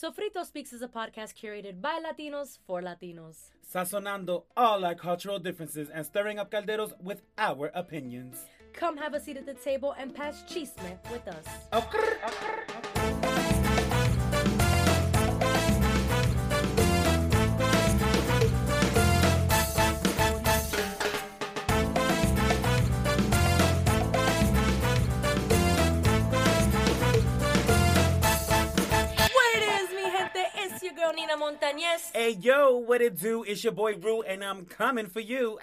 Sofrito Speaks is a podcast curated by Latinos for Latinos. Sazonando all our cultural differences and stirring up calderos with our opinions. Come have a seat at the table and pass chisme with us. It's your girl Nina Montañez. Hey yo, what it do? It's your boy Rue, and I'm coming for you.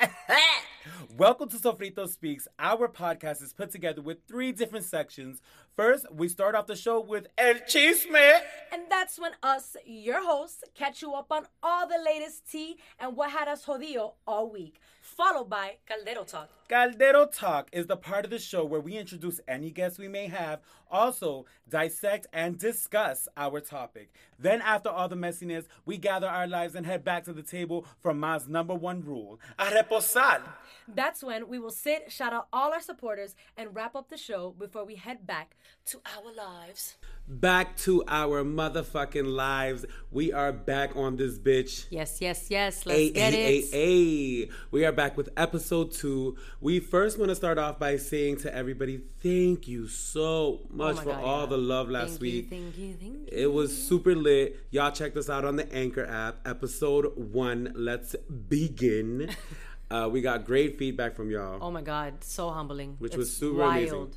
Welcome to Sofrito Speaks. Our podcast is put together with three different sections. First, we start off the show with El Chisme. And that's when us, your hosts, catch you up on all the latest tea and what had us jodido all week. Followed by Caldero Talk. Caldero Talk is the part of the show where we introduce any guests we may have, also dissect and discuss our topic. Then, after all the messiness, we gather our lives and head back to the table for Ma's number one rule: a reposar. That's when we will sit, shout out all our supporters, and wrap up the show before we head back to our lives. Back to our motherfucking lives. We are back on this bitch. Yes, yes, yes. Let's Ay, get ay, it. ay. We are back with episode two. We first want to start off by saying to everybody, thank you so much Oh for God, all yeah. the love last Thank week. you, thank you, thank you. It was super lit. Y'all checked us out on the Anchor app, episode one. Let's begin. uh, we got great feedback from y'all, Oh my God, so humbling. which It's was super wild amazing.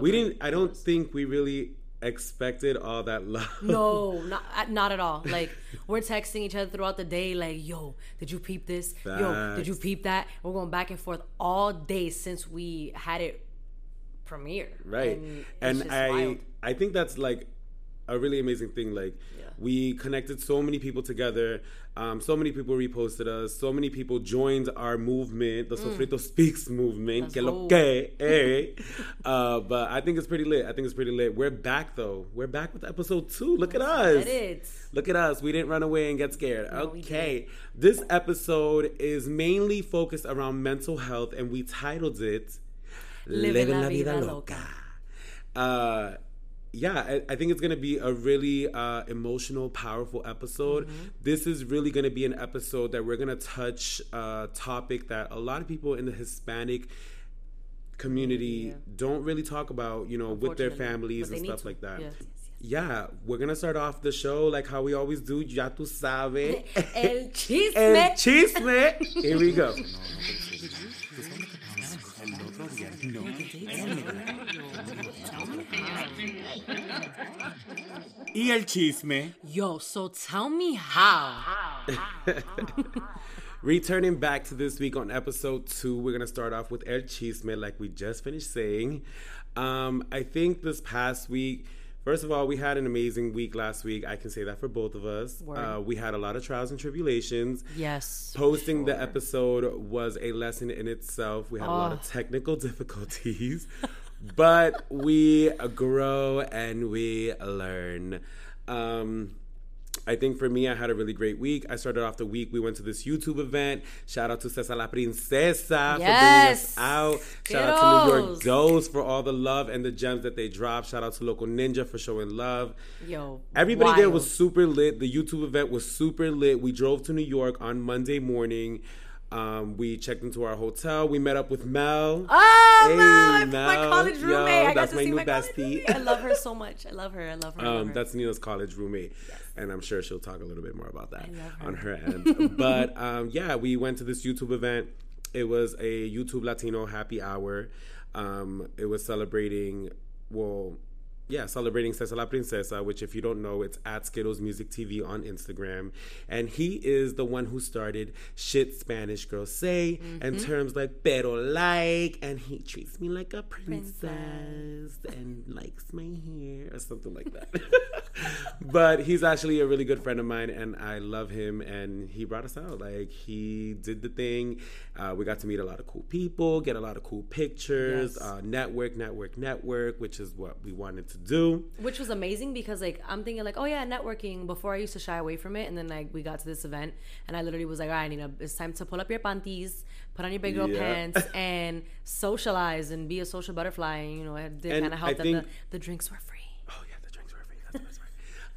We didn't. I don't think we really expected all that love. No, not uh, not at all. Like we're texting each other throughout the day. Like, yo, did you peep this? Yo, did you peep that? We're going back and forth all day since we had it premiere. right And, and i wild. i think that's like a really amazing thing like. We connected so many people together um, so many people reposted us so many people joined our movement the sofrito speaks movement que lo que, eh? uh, but i think it's pretty lit i think it's pretty lit we're back though we're back with episode two look at us. Look at us. We didn't run away and get scared. No, okay. This episode is mainly focused around mental health, and we titled it Living la vida loca. Uh, yeah, I, I think it's going to be a really uh, emotional, powerful episode. Mm-hmm. This is really going to be an episode that we're going to touch a topic that a lot of people in the Hispanic community Yeah. don't really talk about, you know, with their families and stuff need like that. Yes, yes, Yeah, we're gonna start off the show like how we always do. Ya tu sabe. El chisme. El chisme. Here we go. Y el chisme. Yo, so tell me how. Returning back to this week on episode two, we're gonna start off with El Chisme, like we just finished saying. Um, I think this past week, first of all, we had an amazing week last week. I can say that for both of us. Uh, we had a lot of trials and tribulations. Yes. Posting the episode was a lesson in itself. We had a lot of Oh. technical difficulties, but we grow and we learn. Um, I think for me, I had a really great week. I started off the week. We went to this YouTube event. Shout out to Cesar La Princesa for bringing us out. Shout out to New York. Dose for all the love and the gems that they dropped. Shout out to Local Ninja for showing love. Yo. Everybody there was super lit. The YouTube event was super lit. We drove to New York on Monday morning. Um, we checked into our hotel. We met up with Mel. Oh, Hey, Mel, my Mel. college Yo, roommate. I got that's to my see new my college bestie. roommate. I love her so much. I love her. I love her. I love Um, her. that's Nina's college roommate, and I'm sure she'll talk a little bit more about that her. on her end. but um, yeah, we went to this YouTube event. It was a YouTube Latino happy hour. Um, it was celebrating, well, yeah, celebrating Cesar La Princesa, which, if you don't know, it's at Skittles Music TV on Instagram. And he is the one who started Shit Spanish Girls Say and Mm-hmm. terms like pero like, and he treats me like a princess and likes my hair or something like that. but he's actually a really good friend of mine, and I love him. And he brought us out. Like he did the thing. Uh, we got to meet a lot of cool people, get a lot of cool pictures, Yes. uh, network, network, network, which is what we wanted to do. which was amazing because like I'm thinking like oh yeah networking before I used to shy away from it and then like we got to this event and I literally was like all right Nina it's time to pull up your panties put on your big girl Yeah. pants and socialize and be a social butterfly and you know it did kind of help that the, the drinks were free Oh yeah, the drinks were free. That's the best part.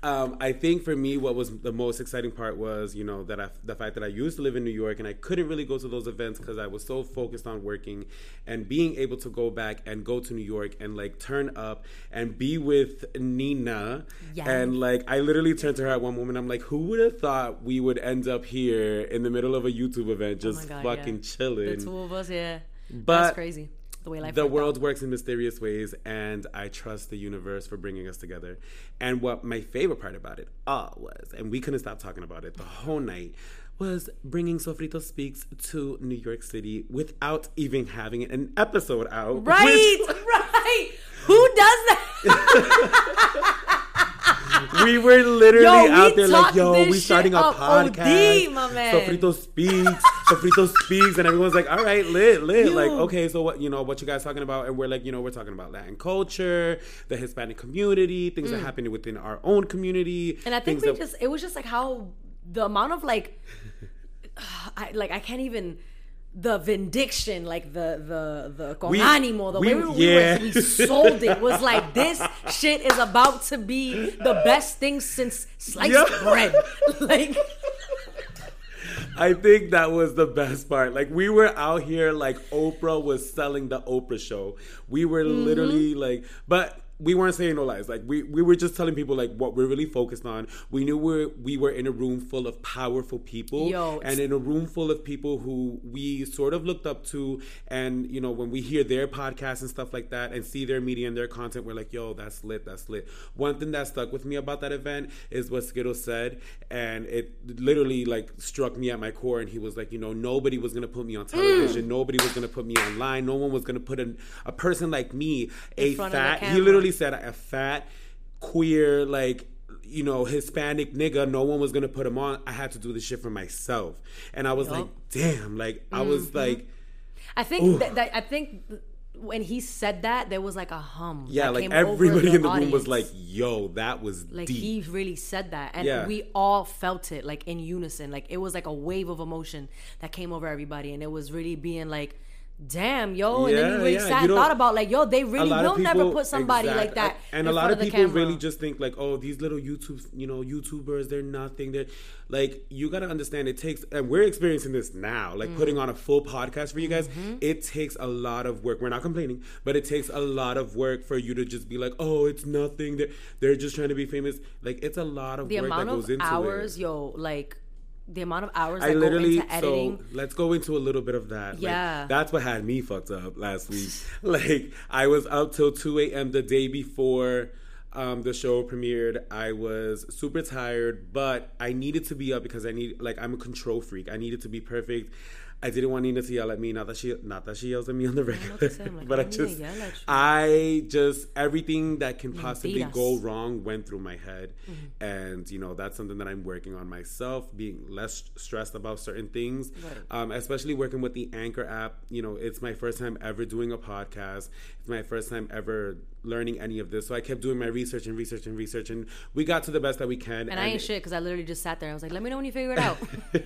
Um, I think for me, what was the most exciting part was, you know, that I, the fact that I used to live in New York and I couldn't really go to those events because I was so focused on working and being able to go back and go to New York and like turn up and be with Nina. Yes. And like, I literally turned to her at one moment. I'm like, who would have thought we would end up here in the middle of a YouTube event Oh just God, fucking yeah. chilling? The two of us, yeah. But That's crazy. The way life the world out. works in mysterious ways and i trust the universe for bringing us together and what my favorite part about it all was and we couldn't stop talking about it the whole night was bringing Sofrito Speaks to New York City without even having an episode out. which- Right, right. Who does that? we were literally Yo, we out there like, yo, we starting a OD, podcast. man. Sofrito speaks. Sofrito speaks, and everyone's like, all right, lit, lit. Like, okay, so what you know, what you guys talking about? And we're like, you know, we're talking about Latin culture, the Hispanic community, things that happen within our own community. Mm. And I think we that- just it was just like how the amount of like I like I can't even the vindiction, like the the the con We- ánimo, the we- way we, we, were, we sold it was like this shit is about to be the best thing since sliced Yeah. bread. like I think that was the best part. Like we were out here like Oprah was selling the Oprah show. We were Mm-hmm. literally like but we weren't saying no lies. Like we, we were just telling people like what we're really focused on. We knew we were, we were in a room full of powerful people Yo, and in a room full of people who we sort of looked up to and you know when we hear their podcasts and stuff like that and see their media and their content we're like yo that's lit that's lit. One thing that stuck with me about that event is what Skittles said and it literally like struck me at my core and he was like you know nobody was gonna put me on mm. television nobody was gonna put me online no one was gonna put an, a person like me a front of the fat he camera. Literally said a fat queer like you know Hispanic nigga no one was gonna put him on I had to do this shit for myself and I was Yup. like damn like I was Mm-hmm. like I think that, that I think when he said that there was like a hum. yeah like everybody in the room was audience. like yo that was like deep he really said that and Yeah. we all felt it like in unison like it was like a wave of emotion that came over everybody and it was really being like damn yo. And then you really yeah, sat you thought about like yo they really will of never put somebody like exact- that and a lot front of people camera. really just think like oh these little youtube you know youtubers they're nothing. They're like you gotta understand it takes and we're experiencing this now like putting on a full podcast for you guys. Mm-hmm. it takes a lot of work. We're not complaining but it takes a lot of work for you to just be like oh it's nothing. They're, they're just trying to be famous. Like it's a lot of the work amount that goes of into hours it yo like the amount of hours I go literally into editing so let's go into a little bit of that. Like, Yeah. that's what had me fucked up last week. like I was up till two a.m. the day before um, the show premiered. I was super tired, but I needed to be up because I need like I'm a control freak. I needed to be perfect. I didn't want Nina to yell at me. Not that she, not that she yells at me on the regular, like, but I I don't need to just, yell at you. I just everything that can possibly go wrong went through my head, Mm-hmm. and you know that's something that I'm working on myself, being less stressed about certain things, Right. um, especially working with the Anchor app. You know, it's my first time ever doing a podcast. It's my first time ever learning any of this, so I kept doing my research and research and research, and we got to the best that we can. and I ain't shit because I literally just sat there and I was like let me know when you figure it out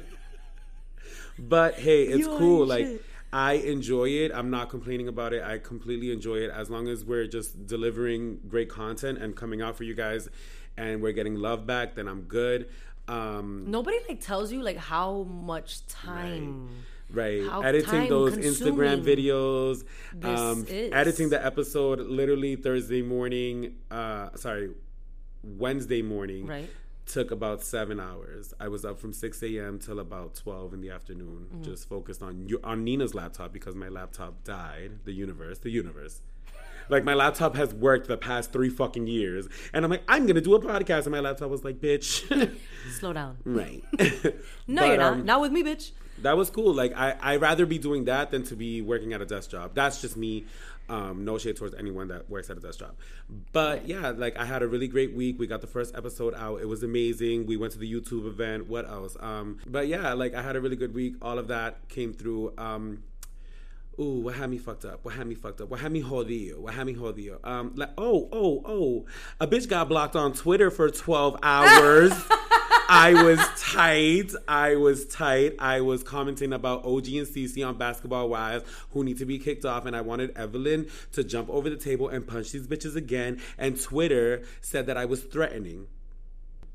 But hey, it's You cool. Like shit. I enjoy it. I'm not complaining about it. I completely enjoy it as long as we're just delivering great content and coming out for you guys and we're getting love back, then I'm good. Um nobody like tells you like how much time Right, How editing those Instagram videos, um, is. editing the episode literally Thursday morning. Uh, sorry, Wednesday morning. Right. Took about seven hours. I was up from six a.m. till about twelve in the afternoon, Mm-hmm. just focused on on Nina's laptop because my laptop died. The universe, the universe. Like my laptop has worked the past three fucking years, and I'm like, I'm gonna do a podcast, and my laptop was like, bitch, slow down right? no But, you're not um, not with me bitch that was cool. Like I I rather be doing that than to be working at a desk job. That's just me. Um, no shade towards anyone that works at a desk job. But yeah, like I had a really great week. We got the first episode out. It was amazing. We went to the YouTube event. What else? Um, but yeah, like I had a really good week. All of that came through. Um, Ooh, what had me fucked up? What had me fucked up? What had me jodido? What had me jodido? Um, like, oh, oh, oh, a bitch got blocked on Twitter for 12 hours. I was tight. I was tight. I was commenting about OG and CC on Basketball Wives who need to be kicked off, and I wanted Evelyn to jump over the table and punch these bitches again. And Twitter said that I was threatening.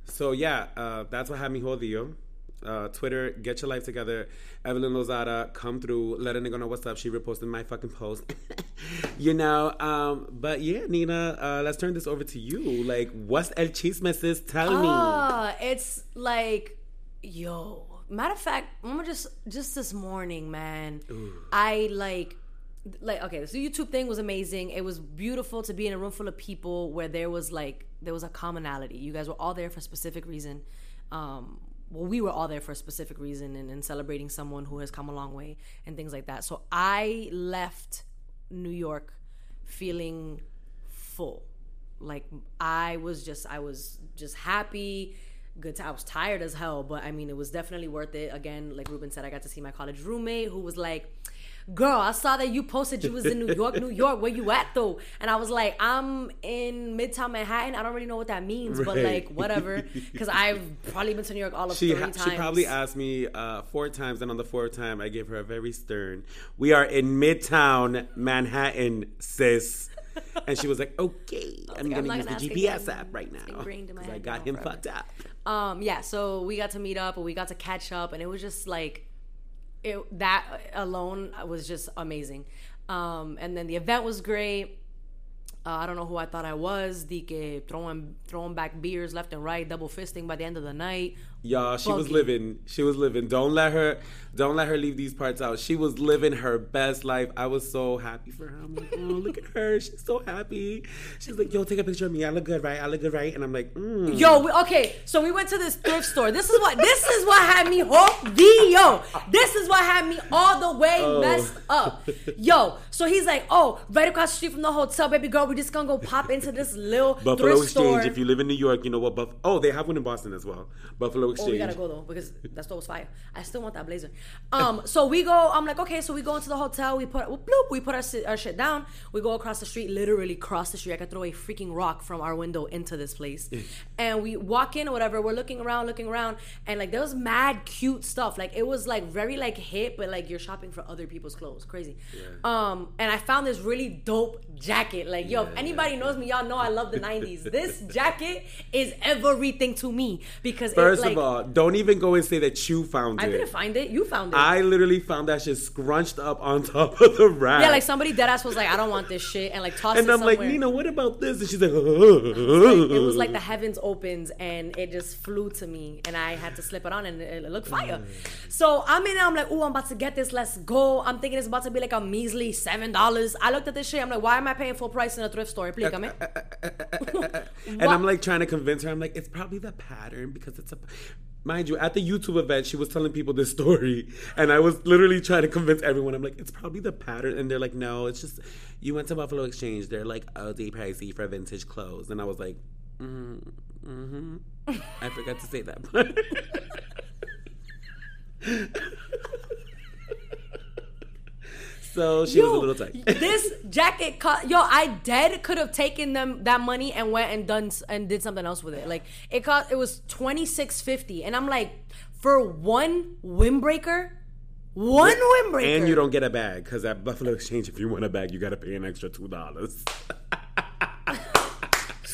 So yeah, uh, that's what had me jodido. Uh, Twitter, get your life together. Evelyn Lozada, come through. Let a nigga know what's up. She reposted my fucking post. you know, um, but yeah, Nina, uh, let's turn this over to you. Like, what's El Chisme, sis? Tell me. Ah, it's like, yo. Matter of fact, I'm just just this morning, man. I like like okay, so YouTube thing was amazing. It was beautiful to be in a room full of people where there was like there was a commonality. You guys were all there for a specific reason. Um, well, we were all there for a specific reason and, and celebrating someone who has come a long way and things like that. So I left New York feeling full. Like I was just I was just happy. Good. I was tired as hell, but I mean it was definitely worth it. Again, like Ruben said, I got to see my college roommate who was like, "Girl, I saw that you posted you was in New York, New York. Where you at though?" And I was like, "I'm in Midtown Manhattan. I don't really know what that means, but like whatever, because I've probably been to New York all of She, three times." she probably asked me uh, four times, and on the fourth time, I gave her a very stern, We are in Midtown Manhattan, sis. And she was like, okay, I'm like, going I'm use gonna the GPS app right now. ingrained in my 'cause I got him forever. fucked up. um yeah so we got to meet up and we got to catch up and it was just like it that alone was just amazing um and then the event was great uh, I don't know who I thought I was. The throwing throwing back beers left and right, double fisting by the end of the night. Y'all, she was living. She was living. Don't let her. Don't let her leave these parts out. She was living her best life. I was so happy for her. I'm like, oh, look at her. She's so happy. She's like, yo, take a picture of me. I look good, right? I look good, right? And I'm like, mm. Yo, we, okay, so we went to this thrift store. This is what this is what had me yo. This is what had me all the way Oh. messed up. Yo, so he's like, oh, right across the street from the hotel, baby girl, we just gonna go pop into this little Buffalo thrift Exchange. store. If you live in New York, you know what? Buff- oh, they have one in Boston as well. Buffalo Oh, we gotta go though because that store was fire. I still want that blazer. Um, so we go. I'm like, okay, so we go into the hotel. We put bloop. We put our, our shit down. We go across the street, literally cross the street. I could throw a freaking rock from our window into this place, and we walk in or whatever. We're looking around, looking around, and like there was mad cute stuff. Like it was like very like hip, but like you're shopping for other people's clothes. Crazy. Um, and I found this really dope jacket. Like yo, if anybody knows me, y'all know I love the '90s. This jacket is everything to me because First it, like, all, don't even go and say that you found it. I didn't find it. You found it. I literally found that shit scrunched up on top of the rack. yeah, like somebody dead ass was like, I don't want this shit, and like tossed and it I'm somewhere. like, Nina, what about this? And she's like, it was like the heavens opens and it just flew to me and I had to slip it on and it, looked fire. So I'm in there, I'm like, oh, I'm about to get this, let's go. I'm thinking it's about to be like a measly seven dollars. I looked at this shit, I'm like, why am I paying full price in a thrift store? Explícame. And I'm like trying to convince her. I'm like, it's probably the pattern because it's a. Mind you, at the YouTube event, she was telling people this story, and I was literally trying to convince everyone. I'm like, it's probably the pattern, and they're like, no, it's just you went to Buffalo Exchange. They're like OD pricey for vintage clothes, and I was like, mm, hmm I forgot to say that. so she was a little tight. this jacket, co- yo, I dead could have taken them that money and went and done and did something else with it. Like it cost, it was twenty six fifty, and I'm like, for one windbreaker, one windbreaker, And you don't get a bag because at Buffalo Exchange, if you want a bag, you got to pay an extra two dollars.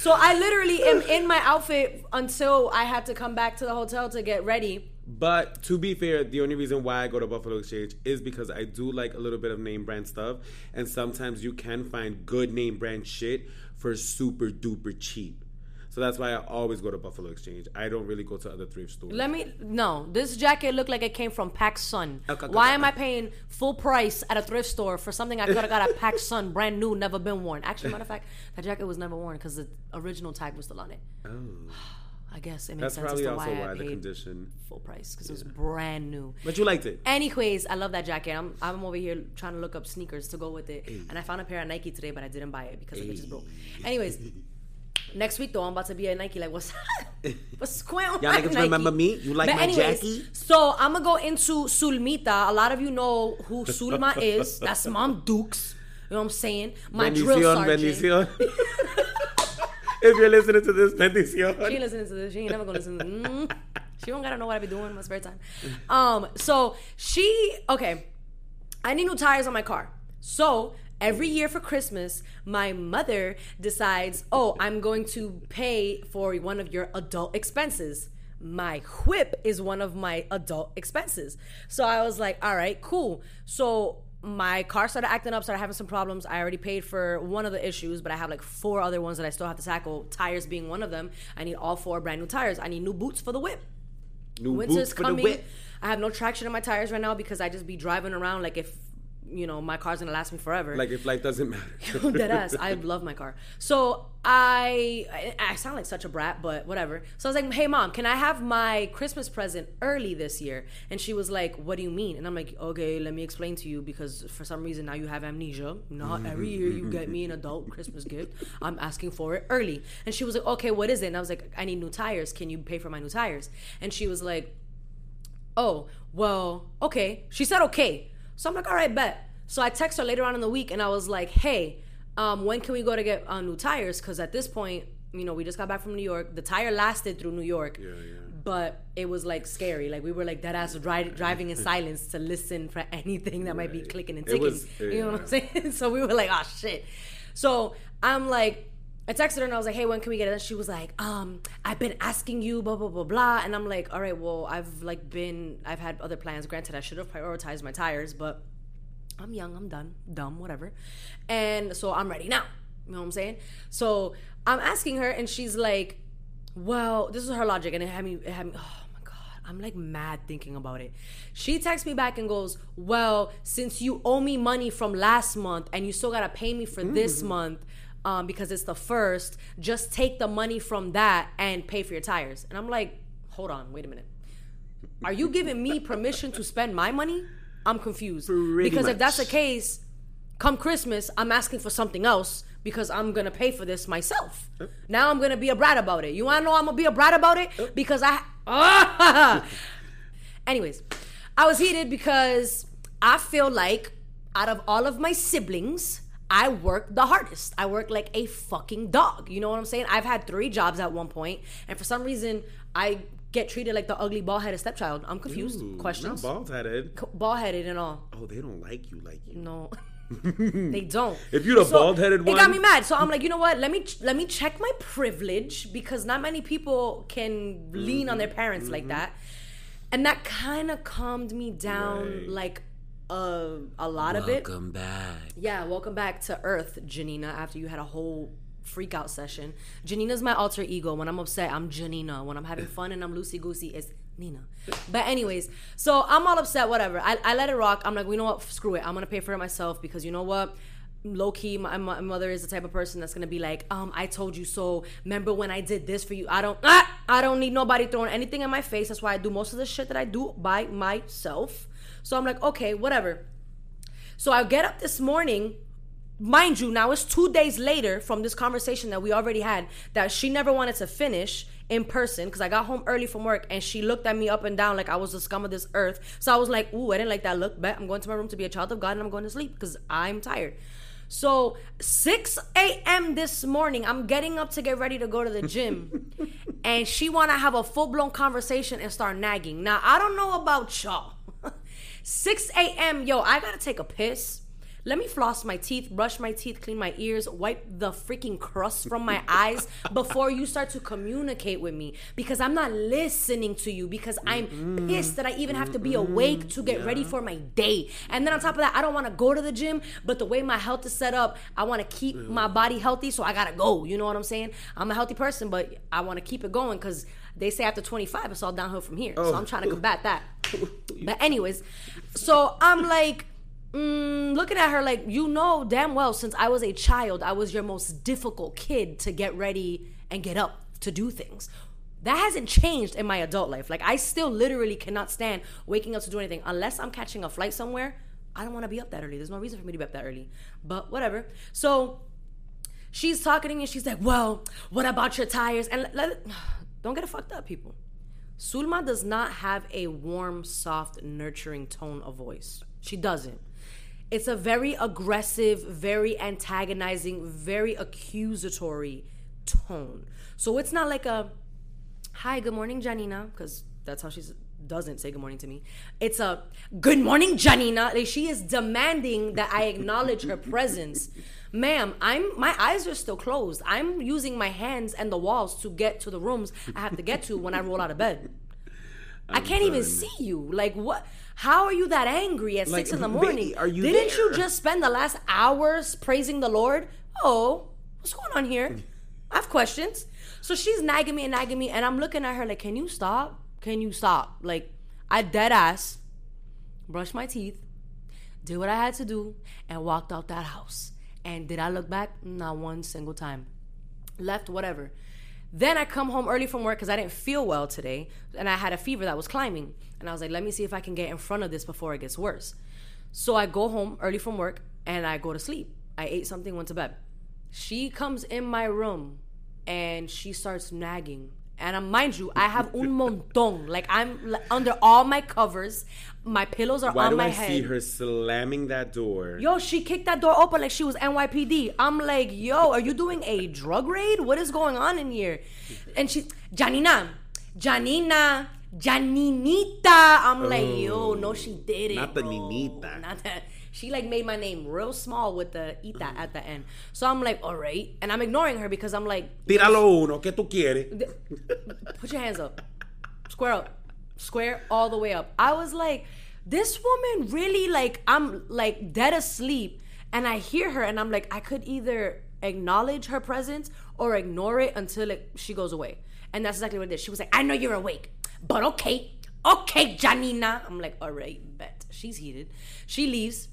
So I literally am in my outfit until I had to come back to the hotel to get ready. But to be fair, the only reason why I go to Buffalo Exchange is because I do like a little bit of name brand stuff, and sometimes you can find good name brand shit for super duper cheap. So that's why I always go to Buffalo Exchange. I don't really go to other thrift stores. Let me no. This jacket looked like it came from PacSun. Okay, Why okay. am I paying full price at a thrift store for something I could have got at PacSun, brand new, never been worn? Actually, matter of fact, that jacket was never worn because the original tag was still on it. oh, I guess it makes that's sense probably as to also why why I the paid condition. full price because it was brand new. But you liked it. Anyways, I love that jacket. I'm I'm over here trying to look up sneakers to go with it, and I found a pair of Nike today, but I didn't buy it because it just broke. Anyways, next week though, I'm about to be at Nike. Like, what's what's going on? Y'all niggas Nike? remember me? You like But my anyways, Jackie? So I'm gonna go into Sulmita. A lot of you know who Sulma is. That's Mom Dukes. You know what I'm saying? My drill Bendición, sergeant. bendición. if you're listening to this, She bendición. listening to this. She ain't never gonna listen to this. Mm. She don't gotta know what I be doing in my spare time. Um, so she okay. I need new tires on my car. So Every year for Christmas, my mother decides, oh, I'm going to pay for one of your adult expenses. My whip is one of my adult expenses. So I was like, all right, cool. So my car started acting up, started having some problems. I already paid for one of the issues, but I have like four other ones that I still have to tackle. Tires being one of them. I need all four brand new tires. I need new boots for the whip. New Winter's boots for the coming. whip. I have no traction in my tires right now because I just be driving around like if you know my car's gonna last me forever. Like if life doesn't matter. Oh, dead ass. I love my car. So I, I I sound like such a brat, but whatever. So I was like, "Hey mom, can I have my Christmas present early this year?" And she was like, "What do you mean?" And I'm like, "Okay, let me explain to you because for some reason now you have amnesia. Not every year you get me an adult Christmas gift. I'm asking for it early." And she was like, "Okay, what is it?" And I was like, "I need new tires. Can you pay for my new tires?" And she was like, oh, well, okay. She said okay. So I'm like, all right, bet. So I text her later on in the week and I was like, hey, um, when can we go to get uh, new tires? Because at this point, you know, we just got back from New York. The tire lasted through New York. Yeah, yeah. But it was like scary. Like we were like dead ass dri- driving in silence to listen for anything that might be clicking and ticking. was- you know what. I'm saying? so we were like, oh shit. So I'm like, I texted her and I was like, hey, when can we get it? And she was like, um, I've been asking you, blah, blah, blah, blah. And I'm like, all right, well, I've like been, I've had other plans. Granted, I should have prioritized my tires, but I'm young, I'm done, dumb, whatever. And so I'm ready now. You know what I'm saying? So I'm asking her, and she's like, well, this is her logic, and it had me, it had me, oh my God, I'm like mad thinking about it. She texts me back and goes, well, since you owe me money from last month and you still gotta pay me for this month, um, because it's the first, just take the money from that and pay for your tires. And I'm like, hold on, wait a minute. Are you giving me permission to spend my money? I'm confused. Pretty because if that's the case, come Christmas, I'm asking for something else because I'm gonna pay for this myself. Now I'm gonna be a brat about it. You wanna know I'm gonna be a brat about it? Because I Ah! Anyways, I was heated because I feel like out of all of my siblings, I work the hardest. I work like a fucking dog. You know what I'm saying? I've had three jobs at one point, and for some reason, I get treated like the ugly bald headed stepchild. I'm confused. Ooh, Questions? Not bald headed. Bald headed and all. Oh, they don't like you like you. No. they don't. If you're the bald-headed one, It got me mad. So I'm like, you know what? Let me let me check my privilege because not many people can lean on their mm-hmm, parents like mm-hmm. that. And that kind of calmed me down Right. like a a lot of it. Welcome back. Yeah, welcome back to Earth, Janina, after you had a whole freak out session. Janina's my alter ego. When I'm upset, I'm Janina. When I'm having fun and I'm loosey goosey, it's Nina. But anyways, so I'm all upset, whatever. I, I let it rock. I'm like, well, you know what? Screw it. I'm gonna pay for it myself because you know what? Low key, my, my mother is the type of person that's gonna be like, um, I told you so. Remember when I did this for you? I don't, ah, I don't need nobody throwing anything in my face. That's why I do most of the shit that I do by myself. So I'm like, okay, whatever. So I get up this morning, mind you, now it's two days later from this conversation that we already had that she never wanted to finish in person because I got home early from work and she looked at me up and down like I was the scum of this earth. So I was like, ooh, I didn't like that look. Bet I'm going to my room to be a child of God and I'm going to sleep because I'm tired. So 6 a.m. this morning, I'm getting up to get ready to go to the gym, and she want to have a full blown conversation and start nagging. Now I don't know about y'all. 6 a.m. Yo, I gotta take a piss. Let me floss my teeth, brush my teeth, clean my ears, wipe the freaking crust from my eyes before you start to communicate with me because I'm not listening to you because I'm pissed that I even have to be awake to get ready for my day. And then on top of that, I don't want to go to the gym, but the way my health is set up, I want to keep my body healthy, so I gotta go. You know what I'm saying? I'm a healthy person, but I want to keep it going because they say after 25, it's all downhill from here. So I'm trying to combat that. But anyways, so I'm like mm, looking at her like you know damn well since I was a child, I was your most difficult kid to get ready and get up to do things. That hasn't changed in my adult life. Like I still literally cannot stand waking up to do anything unless I'm catching a flight somewhere. I don't want to be up that early. There's no reason for me to be up that early. But whatever. So she's talking to me and she's like, "Well, what about your tires?" And let, let- don't get it fucked up, people. Sulma does not have a warm, soft, nurturing tone of voice. She doesn't. It's a very aggressive, very antagonizing, very accusatory tone. So it's not like a, hi, good morning, Janina, because That's how she doesn't say good morning to me. It's a good morning, Janina. Like she is demanding that I acknowledge her presence. Ma'am, I'm my eyes are still closed. I'm using my hands and the walls to get to the rooms I have to get to when I roll out of bed. I'm I can not even see you. Like what? How are you that angry at like, six in the morning? Baby, are you? Didn't there? you just spend the last hours praising the Lord? Oh, what's going on here? I have questions. So she's nagging me and nagging me, and I'm looking at her like, "Can you stop? Can you stop?" Like, I dead ass brushed my teeth, did what I had to do, and walked out that house. And did I look back? Not one single time. Left, whatever. Then I come home early from work because I didn't feel well today, and I had a fever that was climbing. And I was like, "Let me see if I can get in front of this before it gets worse." So I go home early from work and I go to sleep. I ate something, went to bed. She comes in my room and she starts nagging. And um, mind you, I have un montón. Like I'm like, under all my covers. My pillows are Why on do my I head. see her slamming that door? Yo, she kicked that door open like she was NYPD. I'm like, yo, are you doing a drug raid? What is going on in here? And she, Janina, Janina, Janinita. I'm like, yo, no, she did it. Not the Ninita. Not that she like made my name real small with the ita mm. at the end. So I'm like, all right. And I'm ignoring her because I'm like, Tíralo uno, ¿qué tú quieres? Put your hands up. Square up. Square all the way up. I was like, this woman really like, I'm like dead asleep. And I hear her and I'm like, I could either acknowledge her presence or ignore it until it, she goes away. And that's exactly what it did. She was like, I know you're awake, but okay. Okay, Janina. I'm like, all right, bet. She's heated. She leaves.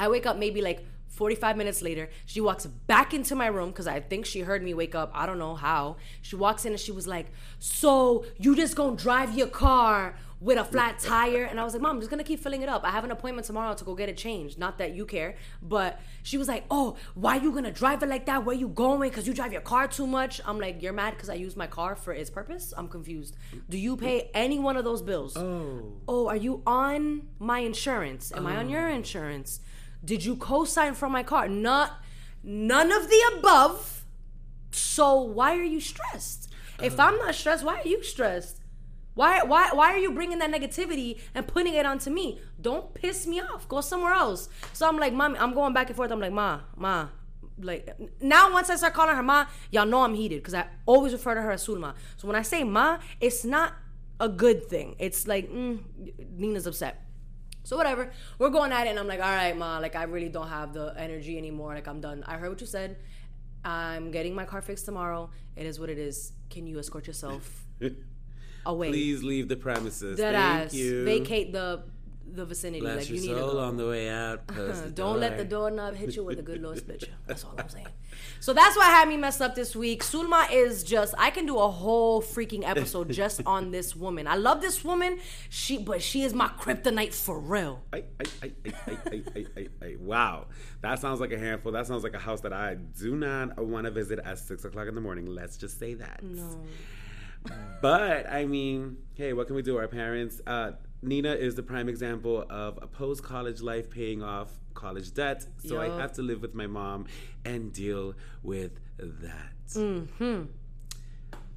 I wake up maybe like 45 minutes later. She walks back into my room because I think she heard me wake up. I don't know how. She walks in and she was like, So you just gonna drive your car with a flat tire? And I was like, Mom, I'm just gonna keep filling it up. I have an appointment tomorrow to go get it changed. Not that you care. But she was like, Oh, why you gonna drive it like that? Where you going? Because you drive your car too much. I'm like, You're mad because I use my car for its purpose? I'm confused. Do you pay any one of those bills? Oh. Oh, are you on my insurance? Am oh. I on oh. your insurance? Did you co-sign for my car? Not none of the above. So why are you stressed? If I'm not stressed, why are you stressed? Why why why are you bringing that negativity and putting it onto me? Don't piss me off. Go somewhere else. So I'm like, mommy, I'm going back and forth. I'm like, ma, ma. Like now, once I start calling her ma, y'all know I'm heated because I always refer to her as Sulma. So when I say ma, it's not a good thing. It's like mm, Nina's upset. So whatever, we're going at it, and I'm like, all right, ma, like I really don't have the energy anymore. Like I'm done. I heard what you said. I'm getting my car fixed tomorrow. It is what it is. Can you escort yourself away? Please leave the premises. Dead Thank ass. you. Vacate the the vicinity. Bless like you need to go. on the way out. Don't door. let the doorknob hit you with a good Lord split you. That's all I'm saying. So that's what had me messed up this week. Sulma is just I can do a whole freaking episode just on this woman. I love this woman. She but she is my kryptonite for real. I, I, I, wow. That sounds like a handful. That sounds like a house that I do not want to visit at six o'clock in the morning. Let's just say that. No. but I mean, hey, what can we do? Our parents, uh, Nina is the prime example of a post college life paying off college debt. So Yup. I have to live with my mom and deal with that. Mm-hmm.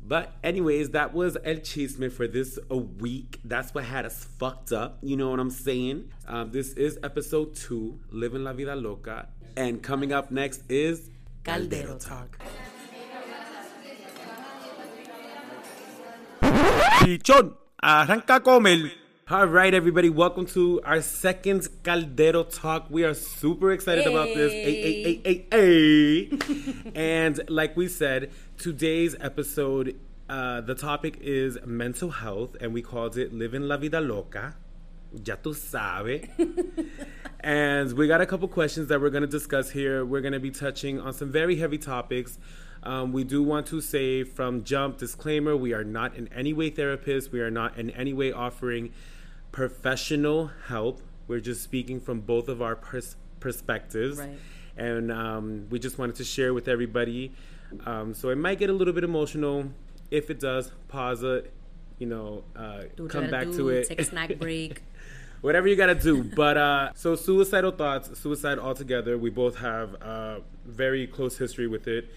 But anyways, that was El Chisme for this a week. That's what had us fucked up. You know what I'm saying? Um, this is episode two, Living La Vida Loca. And coming up next is Caldero talk. Pichón, arranca a comer. All right, everybody, welcome to our second Caldero Talk. We are super excited about this. Ay, ay, ay, ay. and like we said, today's episode, uh, the topic is mental health, and we called it Living La Vida Loca. Ya tu sabe. and we got a couple questions that we're going to discuss here. We're going to be touching on some very heavy topics. Um, we do want to say from jump disclaimer we are not in any way therapists. We are not in any way offering professional help. We're just speaking from both of our pers- perspectives. Right. And um, we just wanted to share with everybody. Um, so it might get a little bit emotional. If it does, pause it. You know, uh, come back do, to it. Take a snack break. whatever you gotta do. But uh, so suicidal thoughts, suicide altogether. We both have uh, very close history with it.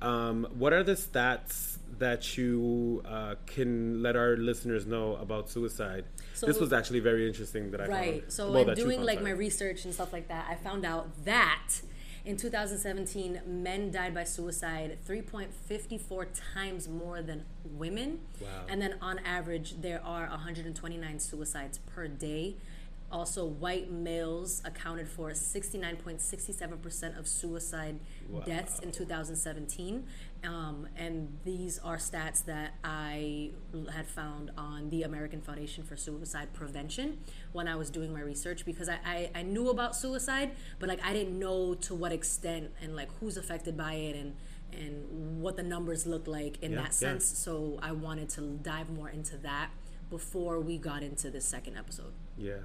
Um, what are the stats that you uh, can let our listeners know about suicide? So- this was actually very interesting that I Right. found. So Well, in doing found, like sorry. my research and stuff like that, I found out that in 2017, men died by suicide 3.54 times more than women. Wow. And then on average, there are 129 suicides per day. Also, white males accounted for 69.67% of suicide deaths in 2017. Um, and these are stats that I had found on the American Foundation for Suicide Prevention when I was doing my research because I, I, I knew about suicide, but like I didn't know to what extent and like who's affected by it and and what the numbers look like in Yeah, that yeah. sense. So I wanted to dive more into that before we got into the second episode. Yeah.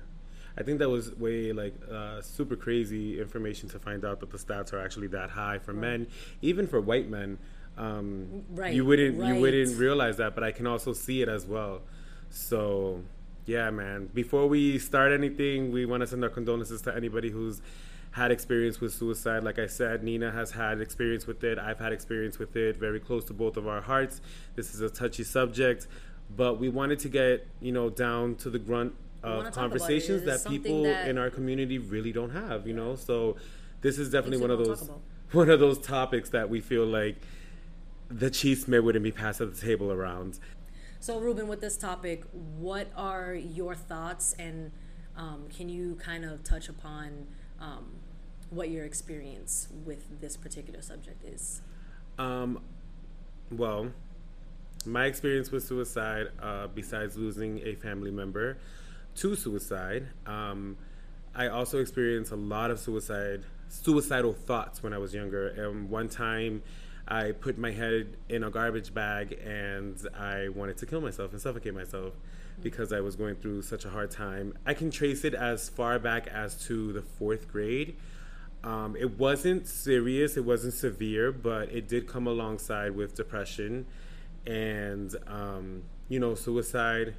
I think that was way like uh, super crazy information to find out that the stats are actually that high for men, even for white men. Um, Right, You wouldn't you wouldn't realize that, but I can also see it as well. So, yeah, man. Before we start anything, we want to send our condolences to anybody who's had experience with suicide. Like I said, Nina has had experience with it. I've had experience with it. Very close to both of our hearts. This is a touchy subject, but we wanted to get you know down to the grunt of talk about it. conversations that people that- in our community really don't have. You know, so this is definitely one of those one of those topics that we feel like the chisme wouldn't be passed at the table around. So, Ruben, with this topic, what are your thoughts, and um, can you kind of touch upon um, what your experience with this particular subject is? Um, well, my experience with suicide, uh, besides losing a family member to suicide, um, I also experienced a lot of suicide, suicidal thoughts when I was younger. And one time, I put my head in a garbage bag and I wanted to kill myself and suffocate myself because I was going through such a hard time. I can trace it as far back as to the fourth grade. Um, it wasn't serious, it wasn't severe, but it did come alongside with depression and, um, you know, suicide,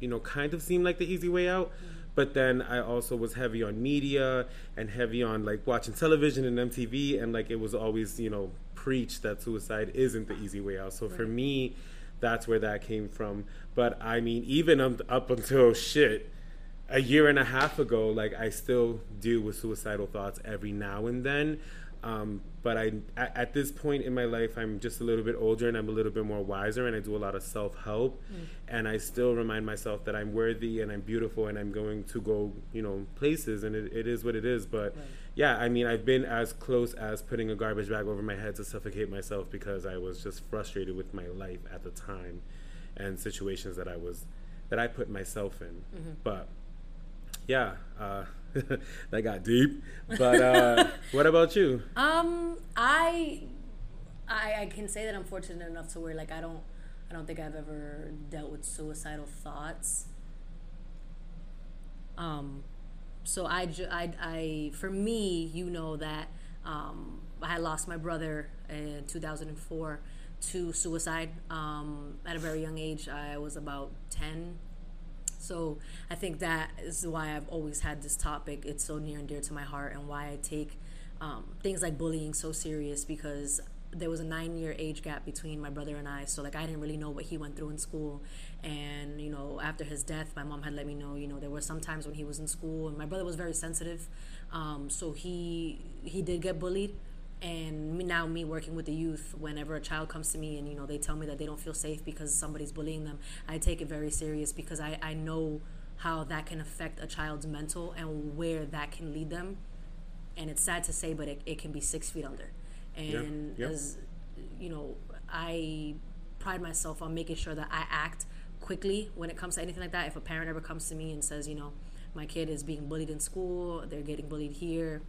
you know, kind of seemed like the easy way out. But then I also was heavy on media and heavy on like watching television and MTV, and like it was always, you know, preached that suicide isn't the easy way out. So for me, that's where that came from. But I mean, even up, up until shit, a year and a half ago, like I still deal with suicidal thoughts every now and then. Um, but I, at, at this point in my life, I'm just a little bit older and I'm a little bit more wiser, and I do a lot of self help. And I still remind myself that I'm worthy and I'm beautiful and I'm going to go, you know, places, and it, it is what it is. But yeah, I mean, I've been as close as putting a garbage bag over my head to suffocate myself because I was just frustrated with my life at the time and situations that I was that I put myself in. But yeah, uh, that got deep. But uh, what about you? Um, I, I, I can say that I'm fortunate enough to where like I don't, I don't think I've ever dealt with suicidal thoughts. Um, so I, ju- I, I, for me, you know that um, I had lost my brother in 2004 to suicide um, at a very young age. I was about 10, so I think that is why I've always had this topic. It's so near and dear to my heart, and why I take um, things like bullying so serious because there was a nine year age gap between my brother and I. So like I didn't really know what he went through in school, and you know after his death, my mom had let me know. You know there were some times when he was in school, and my brother was very sensitive, um, so he he did get bullied and me, now me working with the youth whenever a child comes to me and you know they tell me that they don't feel safe because somebody's bullying them i take it very serious because i, I know how that can affect a child's mental and where that can lead them. And it's sad to say but it, it can be six feet under. And yeah. as you know i pride myself on making sure that i act quickly when it comes to anything like that. If a parent ever comes to me and says you know my kid is being bullied in school they're getting bullied here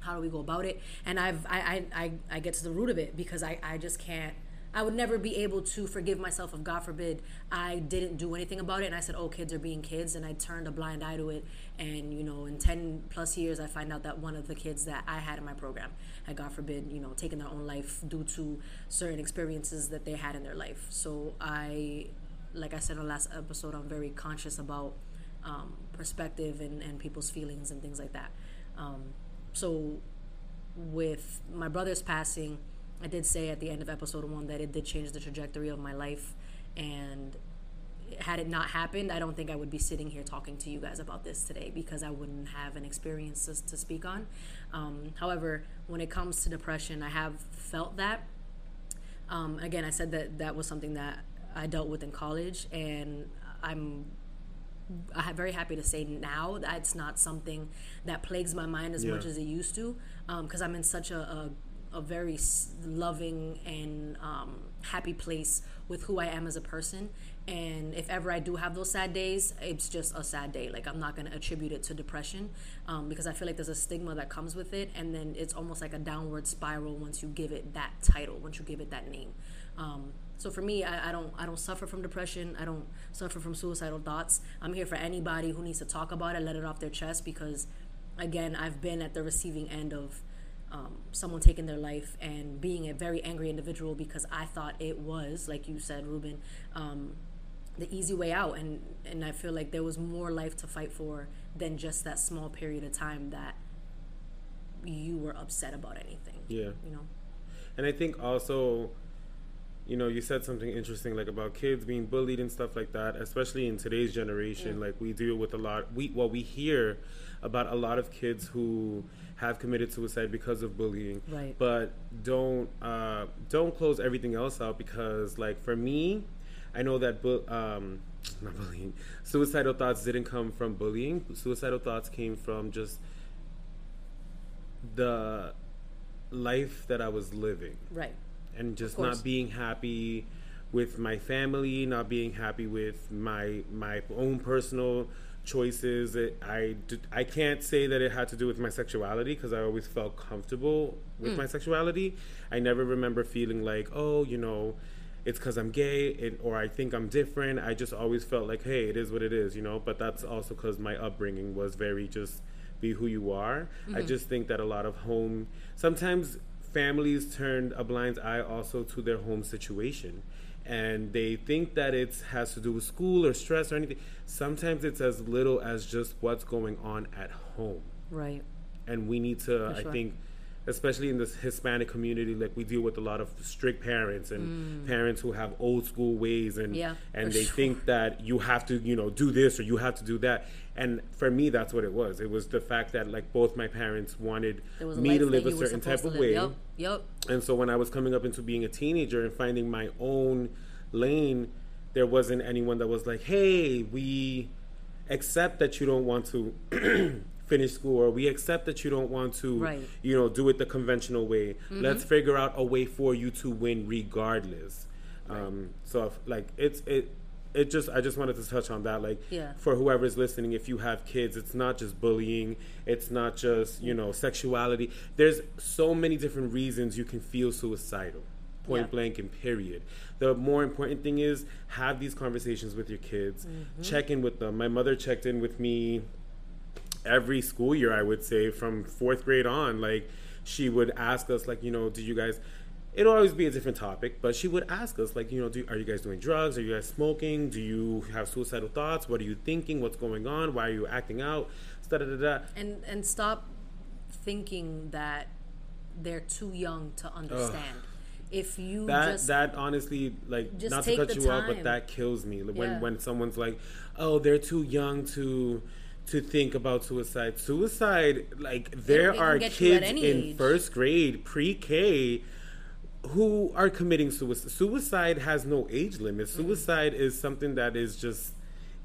how do we go about it? And i've i i, I, I get to the root of it because I, I just can't i would never be able to forgive myself if god forbid i didn't do anything about it and i said oh kids are being kids and i turned a blind eye to it. And you know in 10 plus years i find out that one of the kids that i had in my program had god forbid you know taken their own life due to certain experiences that they had in their life. So i like i said in the last episode i'm very conscious about um, perspective and, and people's feelings and things like that. Um, so with my brother's passing I did say at the end of episode one that it did change the trajectory of my life, and had it not happened, I don't think I would be sitting here talking to you guys about this today because I wouldn't have an experience to, speak on. Um, however, when it comes to depression, I have felt that. Um, again, I said that that was something that I dealt with in college, and I'm I'm very happy to say now that it's not something that plagues my mind as Yeah. much as it used to, because I'm in such a, a, a very loving and um, happy place with who I am as a person. And if ever I do have those sad days, it's just a sad day. Like I'm not going to attribute it to depression um, because I feel like there's a stigma that comes with it, and then it's almost like a downward spiral once you give it that title, once you give it that name. Um, so for me, I, I don't I don't suffer from depression. I don't suffer from suicidal thoughts. I'm here for anybody who needs to talk about it, let it off their chest because, again, I've been at the receiving end of um, someone taking their life and being a very angry individual because I thought it was, like you said, Ruben, um, the easy way out, and and I feel like there was more life to fight for than just that small period of time that you were upset about anything. Yeah. You know. And I think also, you know, you said something interesting like about kids being bullied and stuff like that, especially in today's generation. Like we deal with a lot. We well, we hear about a lot of kids who have committed suicide because of bullying. Right. But don't uh, don't close everything else out because, like, for me, I know that bu- um, not bullying. Suicidal thoughts didn't come from bullying. Suicidal thoughts came from just the life that I was living Right. And just not being happy with my family, not being happy with my my own personal choices. It, I I can't say that it had to do with my sexuality because I always felt comfortable with mm. my sexuality. I never remember feeling like, oh, you know, it's because I'm gay it, or I think I'm different. I just always felt like, hey, it is what it is, you know. But that's also because my upbringing was very just be who you are. I mm-hmm. just think that a lot of home sometimes families turned a blind eye also to their home situation. And they think that it has to do with school or stress or anything. Sometimes it's as little as just what's going on at home. Right. and we need to i think especially in this hispanic community like we deal with a lot of strict parents and parents who have old school ways and Mm. Yeah, and they sure. think that you have to you know do this or you have to do that and for me that's what it was it was the fact that like both my parents wanted There was a me to live a certain type of way. Yep. Yep. and so when I was coming up into being a teenager and finding my own lane, there wasn't anyone that was like, "Hey, we accept that you don't want to finish school or we accept that you don't want to, Right. Mm-hmm. you know, do it the conventional way. Let's figure out a way for you to win regardless." Um, so if, like it's it it just I just wanted to touch on that like Yeah. for whoever's listening if you have kids it's not just bullying it's not just you know sexuality there's so many different reasons you can feel suicidal point Yeah. blank and period the more important thing is have these conversations with your kids Mm-hmm. check in with them my mother checked in with me every school year i would say from fourth grade on like she would ask us like you know did you guys it'll always be a different topic but she would ask us like you know do, are you guys doing drugs? Are you guys smoking? Do you have suicidal thoughts? What are you thinking? What's going on? Why are you acting out? Da da da da. And and stop thinking that they're too young to understand. If you that just that honestly like Just not to cut you off but that kills me when Yeah. when someone's like oh they're too young to to think about suicide. Suicide like there are get you at kids in first grade pre-k who are committing suicide suicide has no age limit. Mm-hmm. suicide is something that is just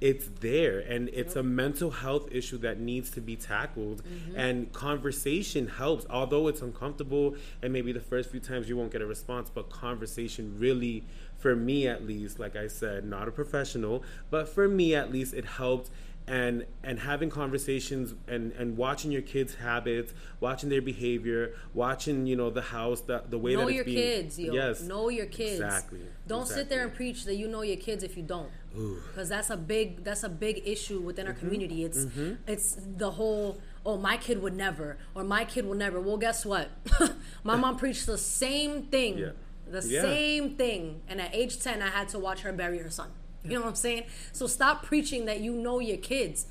it's there and it's a mental health issue that needs to be tackled. Mm-hmm. and conversation helps although it's uncomfortable and maybe the first few times you won't get a response but conversation really for me at least like i said not a professional but for me at least it helped and and having conversations and and watching your kids habits watching their behavior watching you know the house the, the way know that it's your being kids, yo. yes Know your kids. Exactly. Don't sit there and preach that you know your kids if you don't. Because that's a big that's a big issue within our Mm-hmm. community. It's it's the whole oh my kid would never or my kid will never. Well, guess what? my mom preached the same thing. Yeah. The Yeah. same thing. And at age 10 I had to watch her bury her son. You know what I'm saying? So stop preaching that you know your kids.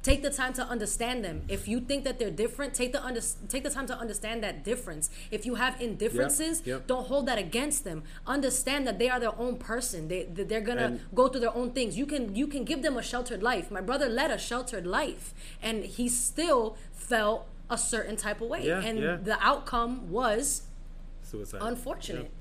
take the time to understand them. If you think that they're different, take the under, take the time to understand that difference. If you have indifferences, yep. don't hold that against them. Understand that they are their own person. They they- they're gonna And- go through their own things. You can you can give them a sheltered life. My brother led a sheltered life, and he still felt a certain type of way, Yeah, and yeah. the outcome was suicide. unfortunate. Yeah.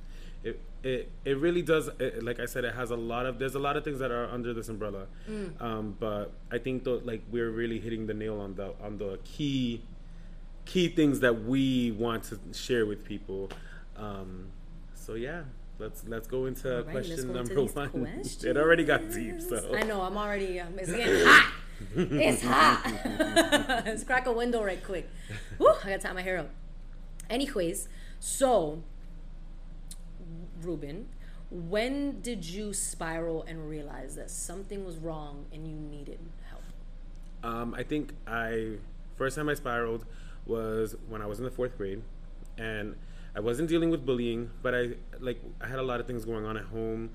It, it really does. It, like I said, it has a lot of. There's a lot of things that are under this umbrella, Mm. um, but I think though, like we're really hitting the nail on the on the key key things that we want to share with people. Um, so yeah, let's let's go into right, question go number these one. questions. It already got deep, so I know. I'm already. Um, it's getting hot. It's hot. Let's crack a window right quick. Woo, I gotta tie my hair up. Anyways, so Ruben, when did you spiral and realize that something was wrong and you needed help? Um, I think I first time I spiraled was when I was in the fourth grade, and I wasn't dealing with bullying, but I like I had a lot of things going on at home.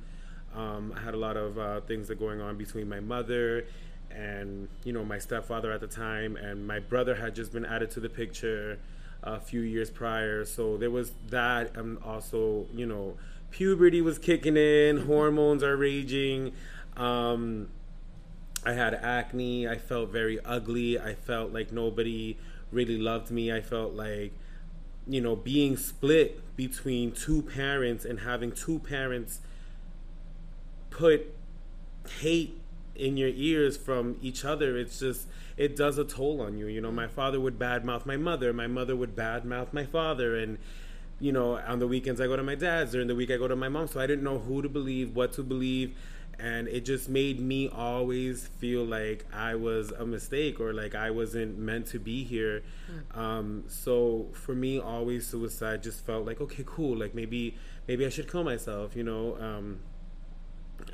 Um, I had a lot of uh, things that going on between my mother and you know my stepfather at the time, and my brother had just been added to the picture a few years prior. So there was that, and also you know puberty was kicking in, hormones are raging. Um, I had acne. I felt very ugly. I felt like nobody really loved me. I felt like, you know, being split between two parents and having two parents put hate in your ears from each other. It's just, it does a toll on you. You know, my father would badmouth my mother. My mother would badmouth my father. And, you know, on the weekends I go to my dad's. During the week I go to my mom. So I didn't know who to believe, what to believe and it just made me always feel like I was a mistake or like I wasn't meant to be here. Um, so for me, always suicide just felt like okay, cool. Like maybe maybe I should kill myself, you know. Um,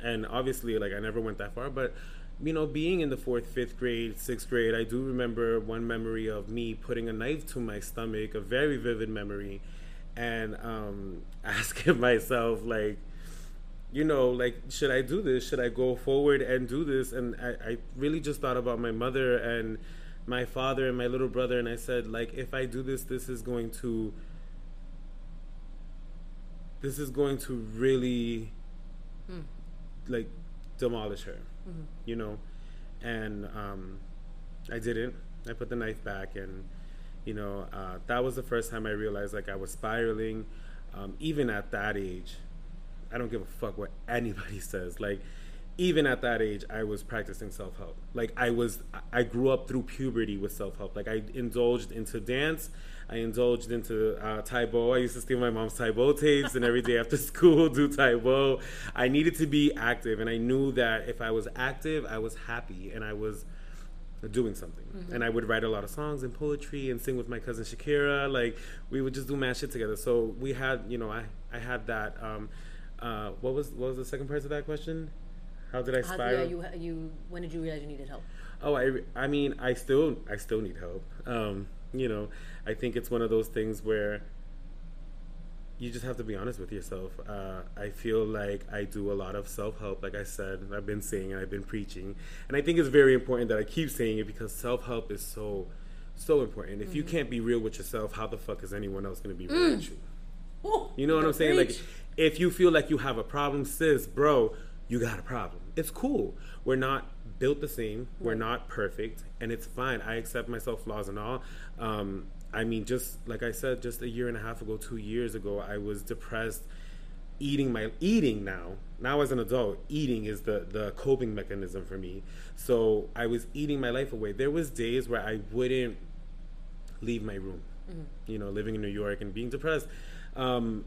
and obviously, like I never went that far, but you know, being in the fourth, fifth grade, sixth grade, I do remember one memory of me putting a knife to my stomach, a very vivid memory, and um, asking myself like you know, like, should I do this? Should I go forward and do this? And I, I really just thought about my mother and my father and my little brother, and I said, like, if I do this, this is going to, this is going to really, like, demolish her, you know? And um, I didn't. I put the knife back, and, you know, uh, that was the first time I realized, like, I was spiraling, um, even at that age. I don't give a fuck what anybody says. Like, even at that age, I was practicing self help. Like, I was, I grew up through puberty with self help. Like, I indulged into dance. I indulged into uh, Tae Bo. I used to steal my mom's Tae Bo tapes and every day after school do Tae Bo. I needed to be active, and I knew that if I was active, I was happy and I was doing something. And I would write a lot of songs and poetry and sing with my cousin Shakira. Like we would just do mad shit together. So we had, you know, I I had that. Um, uh, what was what was the second part of that question? How did I How, spiral? yeah, you you when did you realize you needed help? Oh, I, I mean, I still, I still need help. Um, you know, I think it's one of those things where you just have to be honest with yourself. Uh, I feel like I do a lot of self help, like I said, I've been saying and I've been preaching, and I think it's very important that I keep saying it because self help is so, so important. If you can't be real with yourself, how the fuck is anyone else going to be real with you? You know what I'm saying? Like, if you feel like you have a problem, sis, bro, you got a problem. It's cool. We're not built the same. We're not perfect, and it's fine. I accept myself flaws and all. Um, I mean, just like I said, just a year and a half ago, two years ago, I was depressed. Eating my eating now. Now as an adult, eating is the the coping mechanism for me. So I was eating my life away. There was days where I wouldn't leave my room. You know, living in New York and being depressed. Um,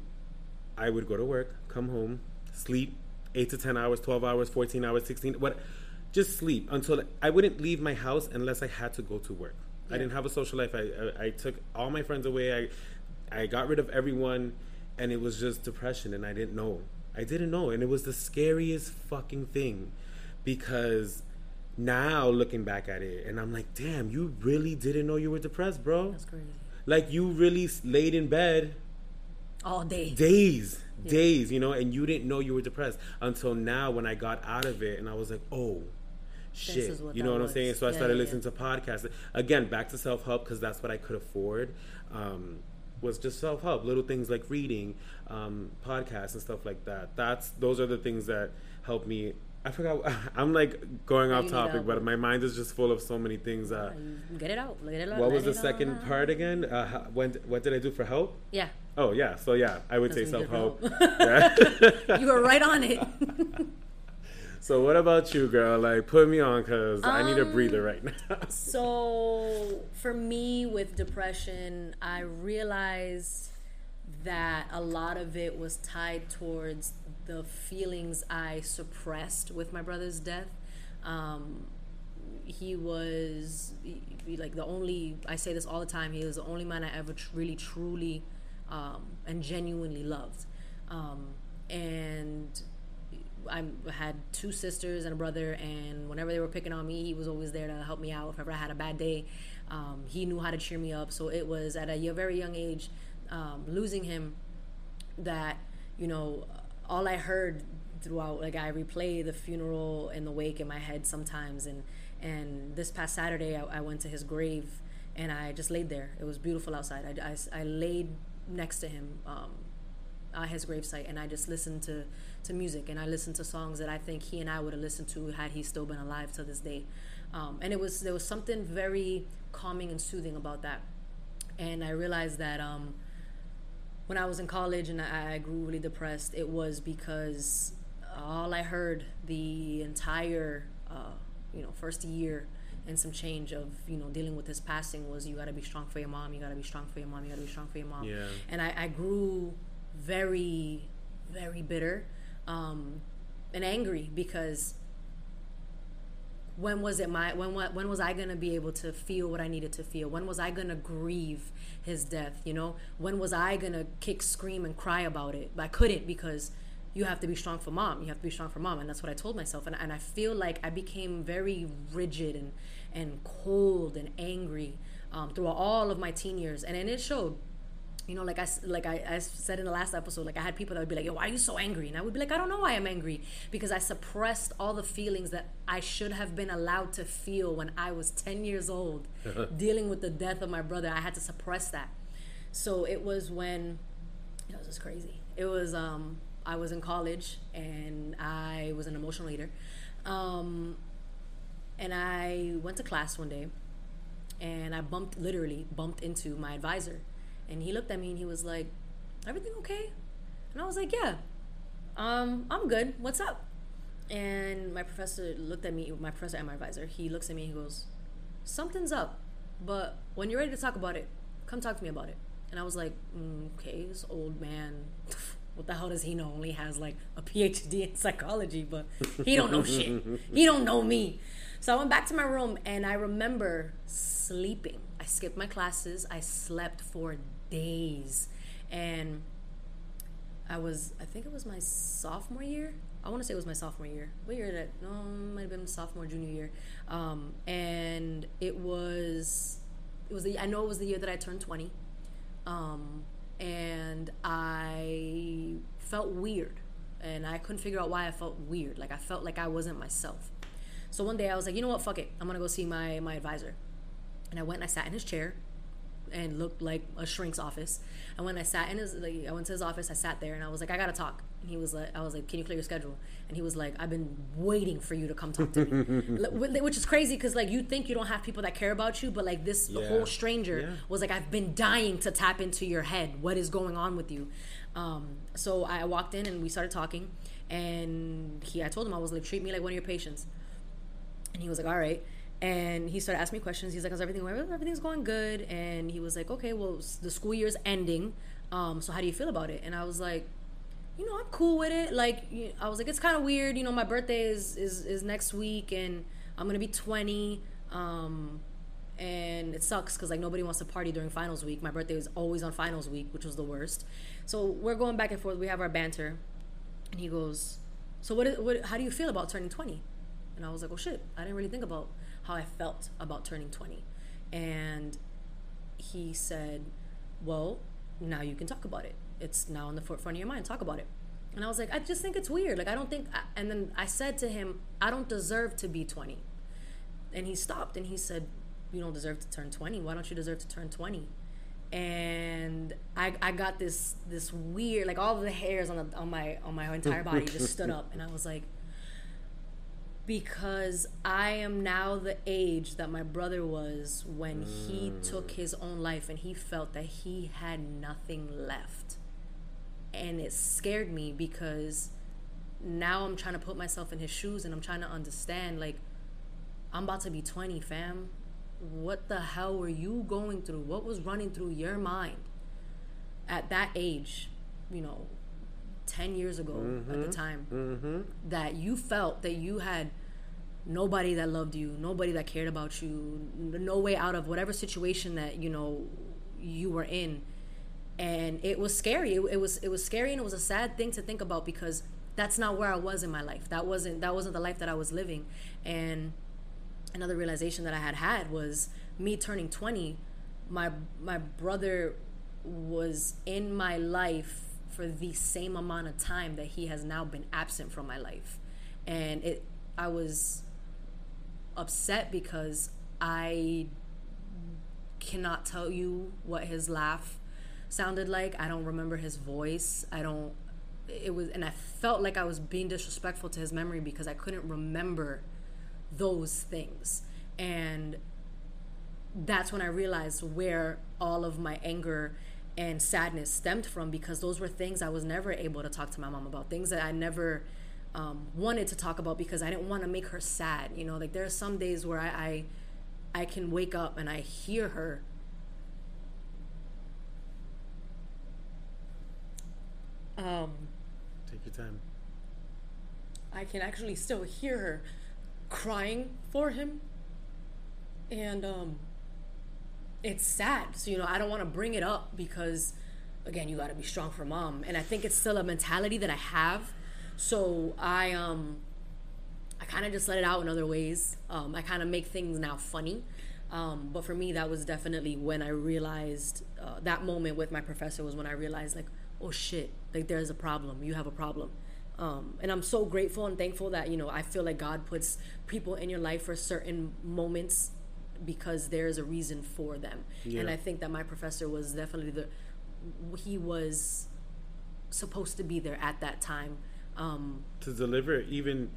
I would go to work, come home, sleep eight to ten hours, twelve hours, fourteen hours, sixteen. What? Just sleep until I wouldn't leave my house unless I had to go to work. I didn't have a social life. I, I I took all my friends away. I I got rid of everyone, and it was just depression, and I didn't know. I didn't know, and it was the scariest fucking thing, because now looking back at it, and I'm like, damn, you really didn't know you were depressed, bro. That's crazy. Like you really laid in bed All day. days days you know and you didn't know you were depressed until now when i got out of it and i was like oh shit. is what You know what I'm saying? So I started yeah, listening to podcasts again. Back to self help because that's what I could afford. Um, was just self help, little things like reading, um, podcasts and stuff like that. That's those are the things that help me. I forgot. I'm like going off topic, but my mind is just full of so many things. You Get it out. Get it out. what was the second out. part again? Uh, how- when what did I do for help? Yeah, Oh yeah, so yeah, I would say self help. Yeah. you were right on it. so what about you, girl? Like put me on because I need a Um, breather right now. So for me with depression, I realized that a lot of it was tied towards the feelings I suppressed with my brother's death. Um, he was he- like the only I say this all the time. He was the only man I ever tr- really truly um, and genuinely loved. Um, and I had two sisters and a brother, and whenever they were picking on me, he was always there to help me out. If ever I had a bad day, um, he knew how to cheer me up. So it was at a very young age, um, losing him, that you know, all I heard throughout, like I replay the funeral and the wake in my head sometimes, and and this past Saturday I, I went to his grave and I just laid there. It was beautiful outside. I, I, I laid next to him. Um, at his gravesite and I just listened to, to music and I listened to songs that I think he and I would have listened to had he still been alive to this day. Um, and it was there was something very calming and soothing about that. And I realized that um, when I was in college and I, I grew really depressed, it was because all I heard the entire uh, you know first year and some change of you know dealing with his passing was you got to be strong for your mom, you got to be strong for your mom, you got to be strong for your mom. Yeah. And I, I grew very very bitter um, and angry because when was it my when when was I gonna be able to feel what I needed to feel? When was I gonna grieve his death? You know, when was I gonna kick, scream, and cry about it? But I couldn't because you have to be strong for mom. You have to be strong for mom, and that's what I told myself. And, and I feel like I became very rigid and and cold and angry um, throughout all of my teen years, and and it showed you know, like I like I, I said in the last episode, like I had people that would be like, "Yo, why are you so angry?" And I would be like, "I don't know why I'm angry because I suppressed all the feelings that I should have been allowed to feel when I was 10 years old, dealing with the death of my brother. I had to suppress that. So it was when it was just crazy. It was um I was in college and I was an emotional leader, um, and I went to class one day and I bumped literally bumped into my advisor and he looked at me and he was like everything okay? And I was like yeah um I'm good. What's up? And my professor looked at me my professor and my advisor he looks at me and he goes something's up but when you're ready to talk about it come talk to me about it. And I was like mm, okay this old man what the hell does he know? Only has like a PhD in psychology but he don't know shit. He don't know me. So I went back to my room and I remember sleeping. I skipped my classes. I slept for days. And I was, I think it was my sophomore year. I want to say it was my sophomore year. What year it? No, it might have been sophomore, junior year. Um, and it was, it was the, I know it was the year that I turned 20. Um, and I felt weird. And I couldn't figure out why I felt weird. Like I felt like I wasn't myself. So one day I was like, you know what, fuck it. I'm gonna go see my my advisor. And I went and I sat in his chair and looked like a shrink's office. And when I sat in his like I went to his office, I sat there and I was like, I gotta talk. And he was like I was like, Can you clear your schedule? And he was like, I've been waiting for you to come talk to me. Which is crazy because like you think you don't have people that care about you, but like this Yeah. whole stranger Yeah. was like, I've been dying to tap into your head. What is going on with you? Um, so I walked in and we started talking and he I told him I was like, treat me like one of your patients. And he was like, all right. And he started asking me questions. He's like, is everything everything's going good? And he was like, okay, well, the school year's ending. Um, so how do you feel about it? And I was like, you know, I'm cool with it. Like, I was like, it's kind of weird. You know, my birthday is, is, is next week and I'm to be 20. Um, and it sucks because like nobody wants to party during finals week. My birthday was always on finals week, which was the worst. So we're going back and forth. We have our banter. And he goes, so what, is, what how do you feel about turning 20? And I was like, oh shit, I didn't really think about how I felt about turning 20. And he said, well, now you can talk about it. It's now in the forefront of your mind. Talk about it. And I was like, I just think it's weird. Like, I don't think, and then I said to him, I don't deserve to be 20. and he stopped and he said, "You don't deserve to turn 20. Why don't you deserve to turn 20?" And I, I got this this weird like all the hairs on the, on my on my entire body just stood up and I was like because I am now the age that my brother was when he mm. took his own life and he felt that he had nothing left. And it scared me because now I'm trying to put myself in his shoes and I'm trying to understand like I'm about to be 20, fam. What the hell were you going through? What was running through your mind at that age, you know, 10 years ago at the mm-hmm. time, mm-hmm. that you felt that you had nobody that loved you, nobody that cared about you, no way out of whatever situation that, you know, you were in. And it was scary. It, it was it was scary and it was a sad thing to think about because that's not where I was in my life. That wasn't that wasn't the life that I was living. And another realization that I had had was me turning 20 my my brother was in my life for the same amount of time that he has now been absent from my life. And it I was upset because I cannot tell you what his laugh sounded like. I don't remember his voice. I don't it was and I felt like I was being disrespectful to his memory because I couldn't remember those things. And that's when I realized where all of my anger and sadness stemmed from because those were things I was never able to talk to my mom about, things that I never um, wanted to talk about because I didn't want to make her sad. You know, like there are some days where I, I, I can wake up and I hear her. Um, Take your time. I can actually still hear her crying for him. And um it's sad. So you know, I don't want to bring it up because again, you got to be strong for mom. And I think it's still a mentality that I have. So I um I kind of just let it out in other ways. Um, I kind of make things now funny. Um, but for me, that was definitely when I realized uh, that moment with my professor was when I realized, like, oh shit, like there's a problem. You have a problem. Um, and I'm so grateful and thankful that, you know, I feel like God puts people in your life for certain moments because there's a reason for them. And I think that my professor was definitely the, he was supposed to be there at that time. Um, to deliver even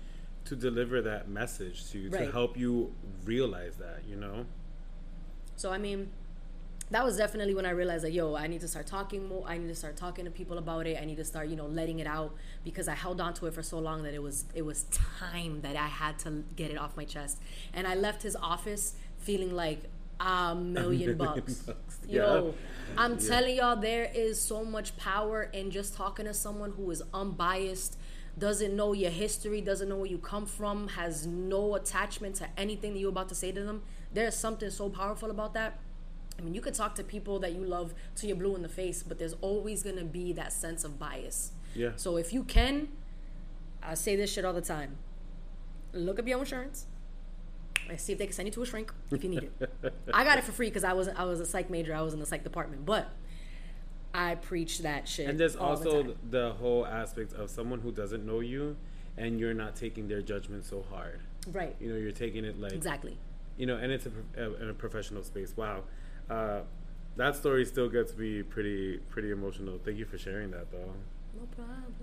to deliver that message to you to help you realize that you know So I mean, that was definitely when I realized like, yo, I need to start talking more. I need to start talking to people about it. I need to start, you know, letting it out because I held on to it for so long that it was it was time that I had to get it off my chest. And I left his office feeling like a million bucks. bucks, Yo, yeah. I'm telling y'all, there is so much power in just talking to someone who is unbiased, doesn't know your history, doesn't know where you come from, has no attachment to anything that you're about to say to them. There's something so powerful about that. I mean, you could talk to people that you love till you're blue in the face, but there's always gonna be that sense of bias. Yeah. So if you can, I say this shit all the time. Look up your insurance. And see if they can send you to a shrink if you need it. I got it for free because I was I was a psych major. I was in the psych department, but I preach that shit. and there's the also time. the, whole aspect of someone who doesn't know you and you're not taking their judgment so hard right, you know you're taking it like exactly. you know and it's a, uh, in a professional space wow uh, that story still gets me pretty pretty emotional thank you for sharing that though No problem.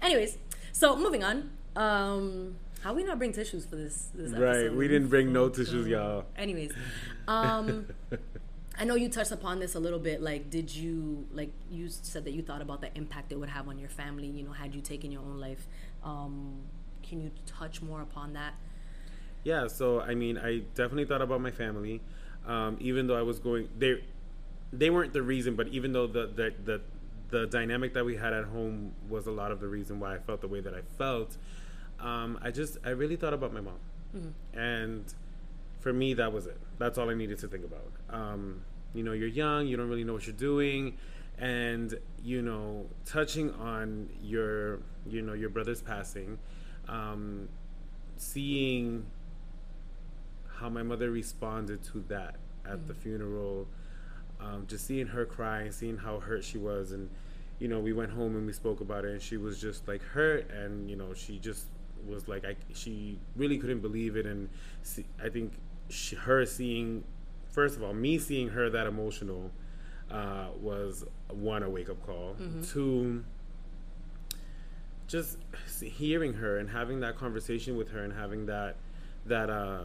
Anyways, so moving on. Um, how we not bring tissues for this? this right episode? we didn't bring no tissues uh, y'all Anyways, um, I know you touched upon this a little bit. Like, did you like you said that you thought about the impact it would have on your family? You know, had you taken your own life? Um, can you touch more upon that? Yeah, so I mean, I definitely thought about my family, um, even though I was going. They, they weren't the reason, but even though the, the the the dynamic that we had at home was a lot of the reason why I felt the way that I felt. Um, I just I really thought about my mom, and for me that was it. That's all I needed to think about. Um, you know, you're young, you don't really know what you're doing, and you know, touching on your you know your brother's passing, um, seeing how my mother responded to that at the funeral. Um, just seeing her cry and seeing how hurt she was, and you know, we went home and we spoke about it, and she was just like hurt, and you know, she just was like I, she really couldn't believe it, and see, I think she, her seeing, first of all, me seeing her that emotional uh, was one a wake up call. Two, just hearing her and having that conversation with her and having that that uh,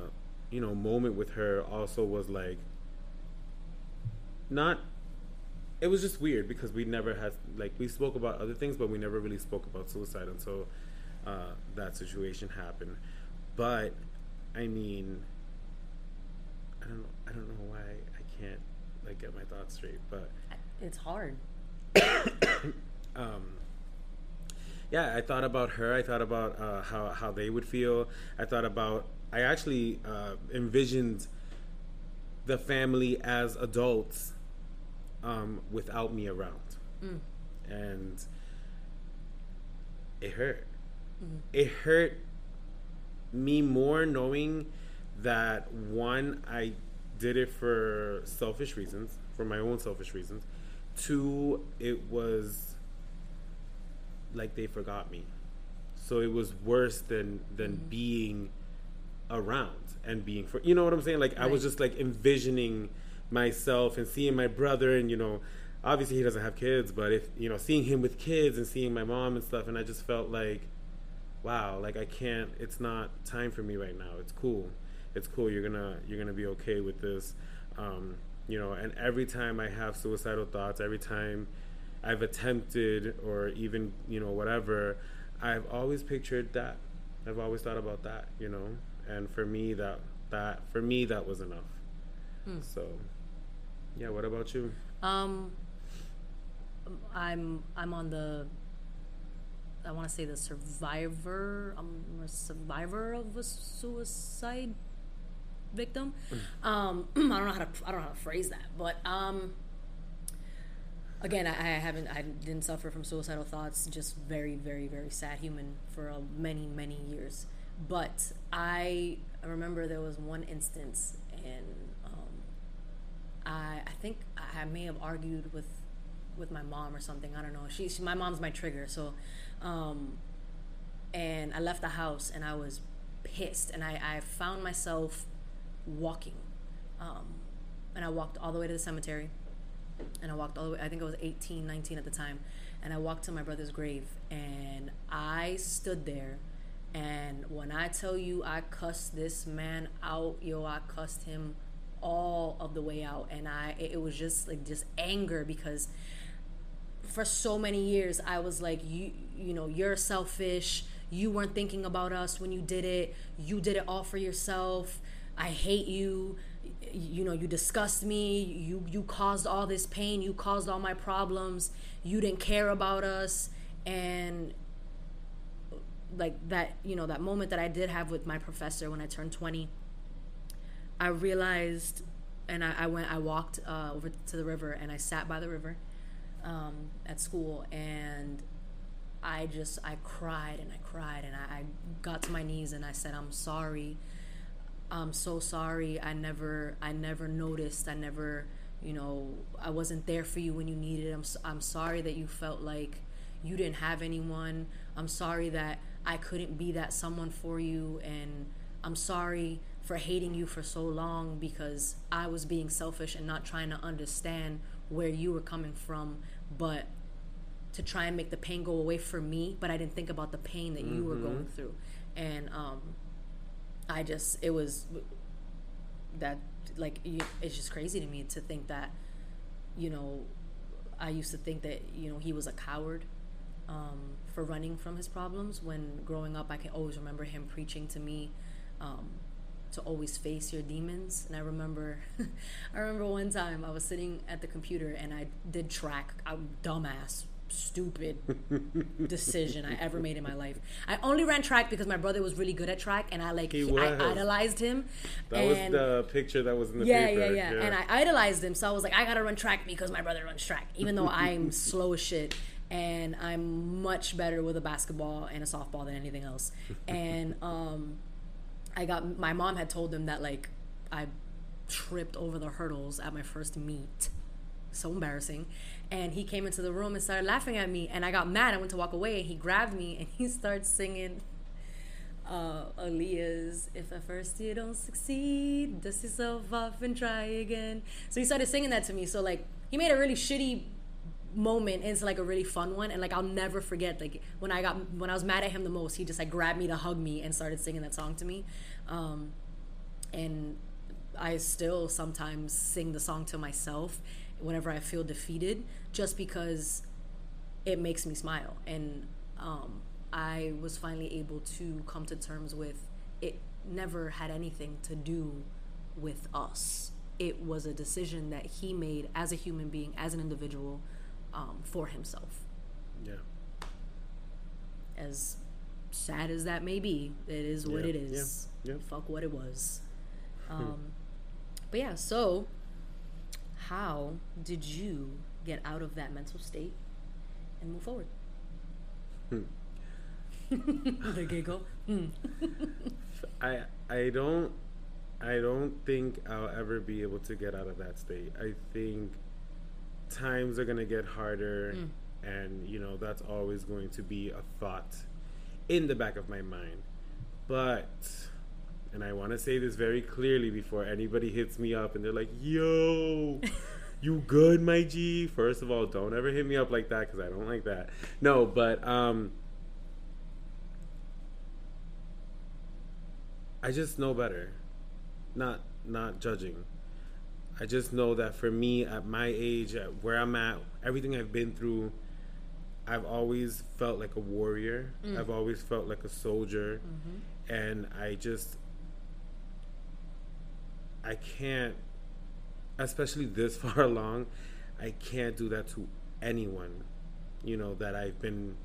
you know moment with her also was like not it was just weird because we never had like we spoke about other things but we never really spoke about suicide. Until uh, that situation happened but i mean i don't know i don't know why i can't like get my thoughts straight but It's hard. um, yeah, I thought about her. I thought about uh, how how they would feel. I thought about. I actually uh, envisioned the family as adults um, without me around, and it hurt. It hurt me more knowing that one, I did it for selfish reasons, for my own selfish reasons. Two, it was like they forgot me. So it was worse than than mm-hmm. being around and being for you know what I'm saying? Like I was just like envisioning myself and seeing my brother and you know obviously he doesn't have kids but if you know seeing him with kids and seeing my mom and stuff and I just felt like wow like I can't it's not time for me right now. It's cool. It's cool. You're gonna you're gonna be okay with this. Um, you know and every time I have suicidal thoughts every time I've attempted or even you know whatever I've always pictured that. I've always thought about that you know? And for me that that for me that was enough. So yeah what about you? Um, I'm I'm on the. I want to say the survivor. I'm a survivor of a suicide victim. Um, I don't know how to I don't know how to phrase that, but um. Again, I, I haven't. I didn't suffer from suicidal thoughts. Just very, very, very sad human for uh, many, many years. But I remember there was one instance, and um, I I think I may have argued with with my mom or something. I don't know. She, she my mom's my trigger. So, um, and I left the house and I was pissed. And I, I found myself walking, um, and I walked all the way to the cemetery. And I walked all the way. I think I was 18, 19 at the time. And I walked to my brother's grave, and I stood there. And when I tell you I cussed this man out, yo, I cussed him all of the way out. And I, it, it was just like just anger because for so many years I was like you you know you're selfish. You weren't thinking about us when you did it. You did it all for yourself. I hate you. You know you disgust me. You you caused all this pain. You caused all my problems. You didn't care about us. And like that you know that moment that I did have with my professor when I turned 20 I realized and I, I went I walked uh, over to the river and I sat by the river um, at school and I just I cried and I cried and I, I got to my knees and I said I'm sorry. I'm so sorry. I never I never noticed. I never you know I wasn't there for you when you needed it. I'm, I'm sorry that you felt like you didn't have anyone. I'm sorry that I couldn't be that someone for you and I'm sorry for hating you for so long because I was being selfish and not trying to understand where you were coming from but to try and make the pain go away for me, but I didn't think about the pain that you were going through. And um, I just, it was that, like, you- it's just crazy to me to think that, you know, I used to think that, you know, he was a coward um, for running from his problems. When growing up, I can always remember him preaching to me. Um, to always face your demons. And I remember, I remember one time I was sitting at the computer and I did track. I dumbass, stupid decision I ever made in my life. I only ran track because my brother was really good at track, and I like He I was. idolized him. that was the picture that was in the yeah, paper yeah, yeah, And I idolized him, so I was like, I gotta run track because my brother runs track, even though I'm slow as shit. And I'm much better with a basketball and a softball than anything else. And um, I got my mom had told him that like I tripped over the hurdles at my first meet. So embarrassing. And he came into the room and started laughing at me and I got mad. I went to walk away and he grabbed me and he started singing uh, Aaliyah's "If at first you don't succeed, dust yourself off and try again." So he started singing that to me. So like he made a really shitty moment into like a really fun one, and like I'll never forget like when I got when I was mad at him the most, he just like grabbed me to hug me and started singing that song to me, um, and I still sometimes sing the song to myself whenever I feel defeated, just because it makes me smile and um, I was finally able to come to terms with it never had anything to do with us. It was a decision that he made as a human being, as an individual, um, for himself. Yeah. As sad as that may be, it is what Yeah, it is. yeah, yeah. Fuck what it was. Um, but yeah, so how did you get out of that mental state and move forward? the giggle. Hmm. I I don't I don't think I'll ever be able to get out of that state. I think times are gonna get harder, and you know that's always going to be a thought in the back of my mind. But and I want to say this very clearly before anybody hits me up and they're like, "Yo." You good, my G? First of all, don't ever hit me up like that because I don't like that. No, but um, I just know better. Not not judging. I just know that for me at my age, at where I'm at, everything I've been through, I've always felt like a warrior. Mm. I've always felt like a soldier. Mm-hmm. And I just I can't especially this far along, I can't do that to anyone, you know, that I've been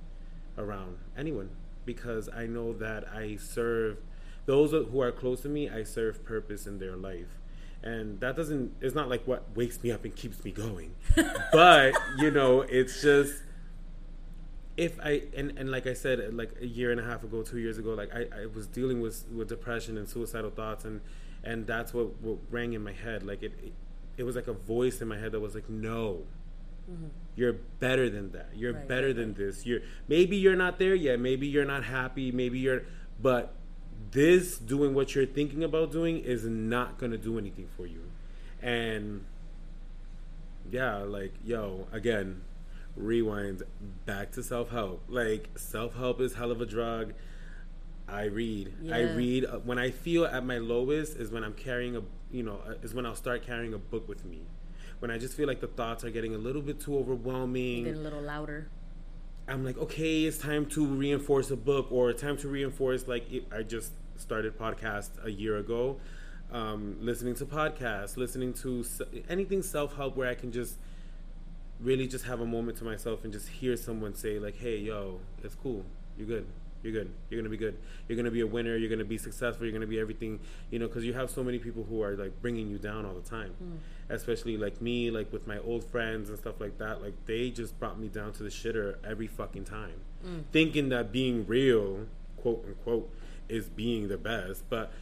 around. Anyone. Because I know that I serve those who are close to me, I serve purpose in their life. And that doesn't, it's not like what wakes me up and keeps me going. but, you know, it's just, if I, and, and like I said, like a year and a half ago, two years ago, like I, I was dealing with, with depression and suicidal thoughts and, and that's what, what rang in my head. Like it, it, it was like a voice in my head that was like, no, mm-hmm. you're better than that. You're Right, better right, than this. You're maybe you're not there yet. Maybe you're not happy. Maybe you're, but this doing what you're thinking about doing is not gonna do anything for you. And yeah, like yo, again, rewind back to self help. Like self help is hell of a drug. I read. I read uh, when I feel at my lowest is when I'm carrying a you know uh, is when I'll start carrying a book with me. When I just feel like the thoughts are getting a little bit too overwhelming. Get a little louder. I'm like, okay, it's time to reinforce a book or time to reinforce like it, I just started podcast a year ago, um, listening to podcasts, listening to anything self help where I can just really just have a moment to myself and just hear someone say like, hey, yo, it's cool, you're good. You're good. You're gonna be good. You're gonna be a winner. You're gonna be successful. You're gonna be everything, you know, because you have so many people who are like bringing you down all the time. Especially like me, like with my old friends and stuff like that. Like they just brought me down to the shitter every fucking time, mm. thinking that being real, quote unquote, is being the best. But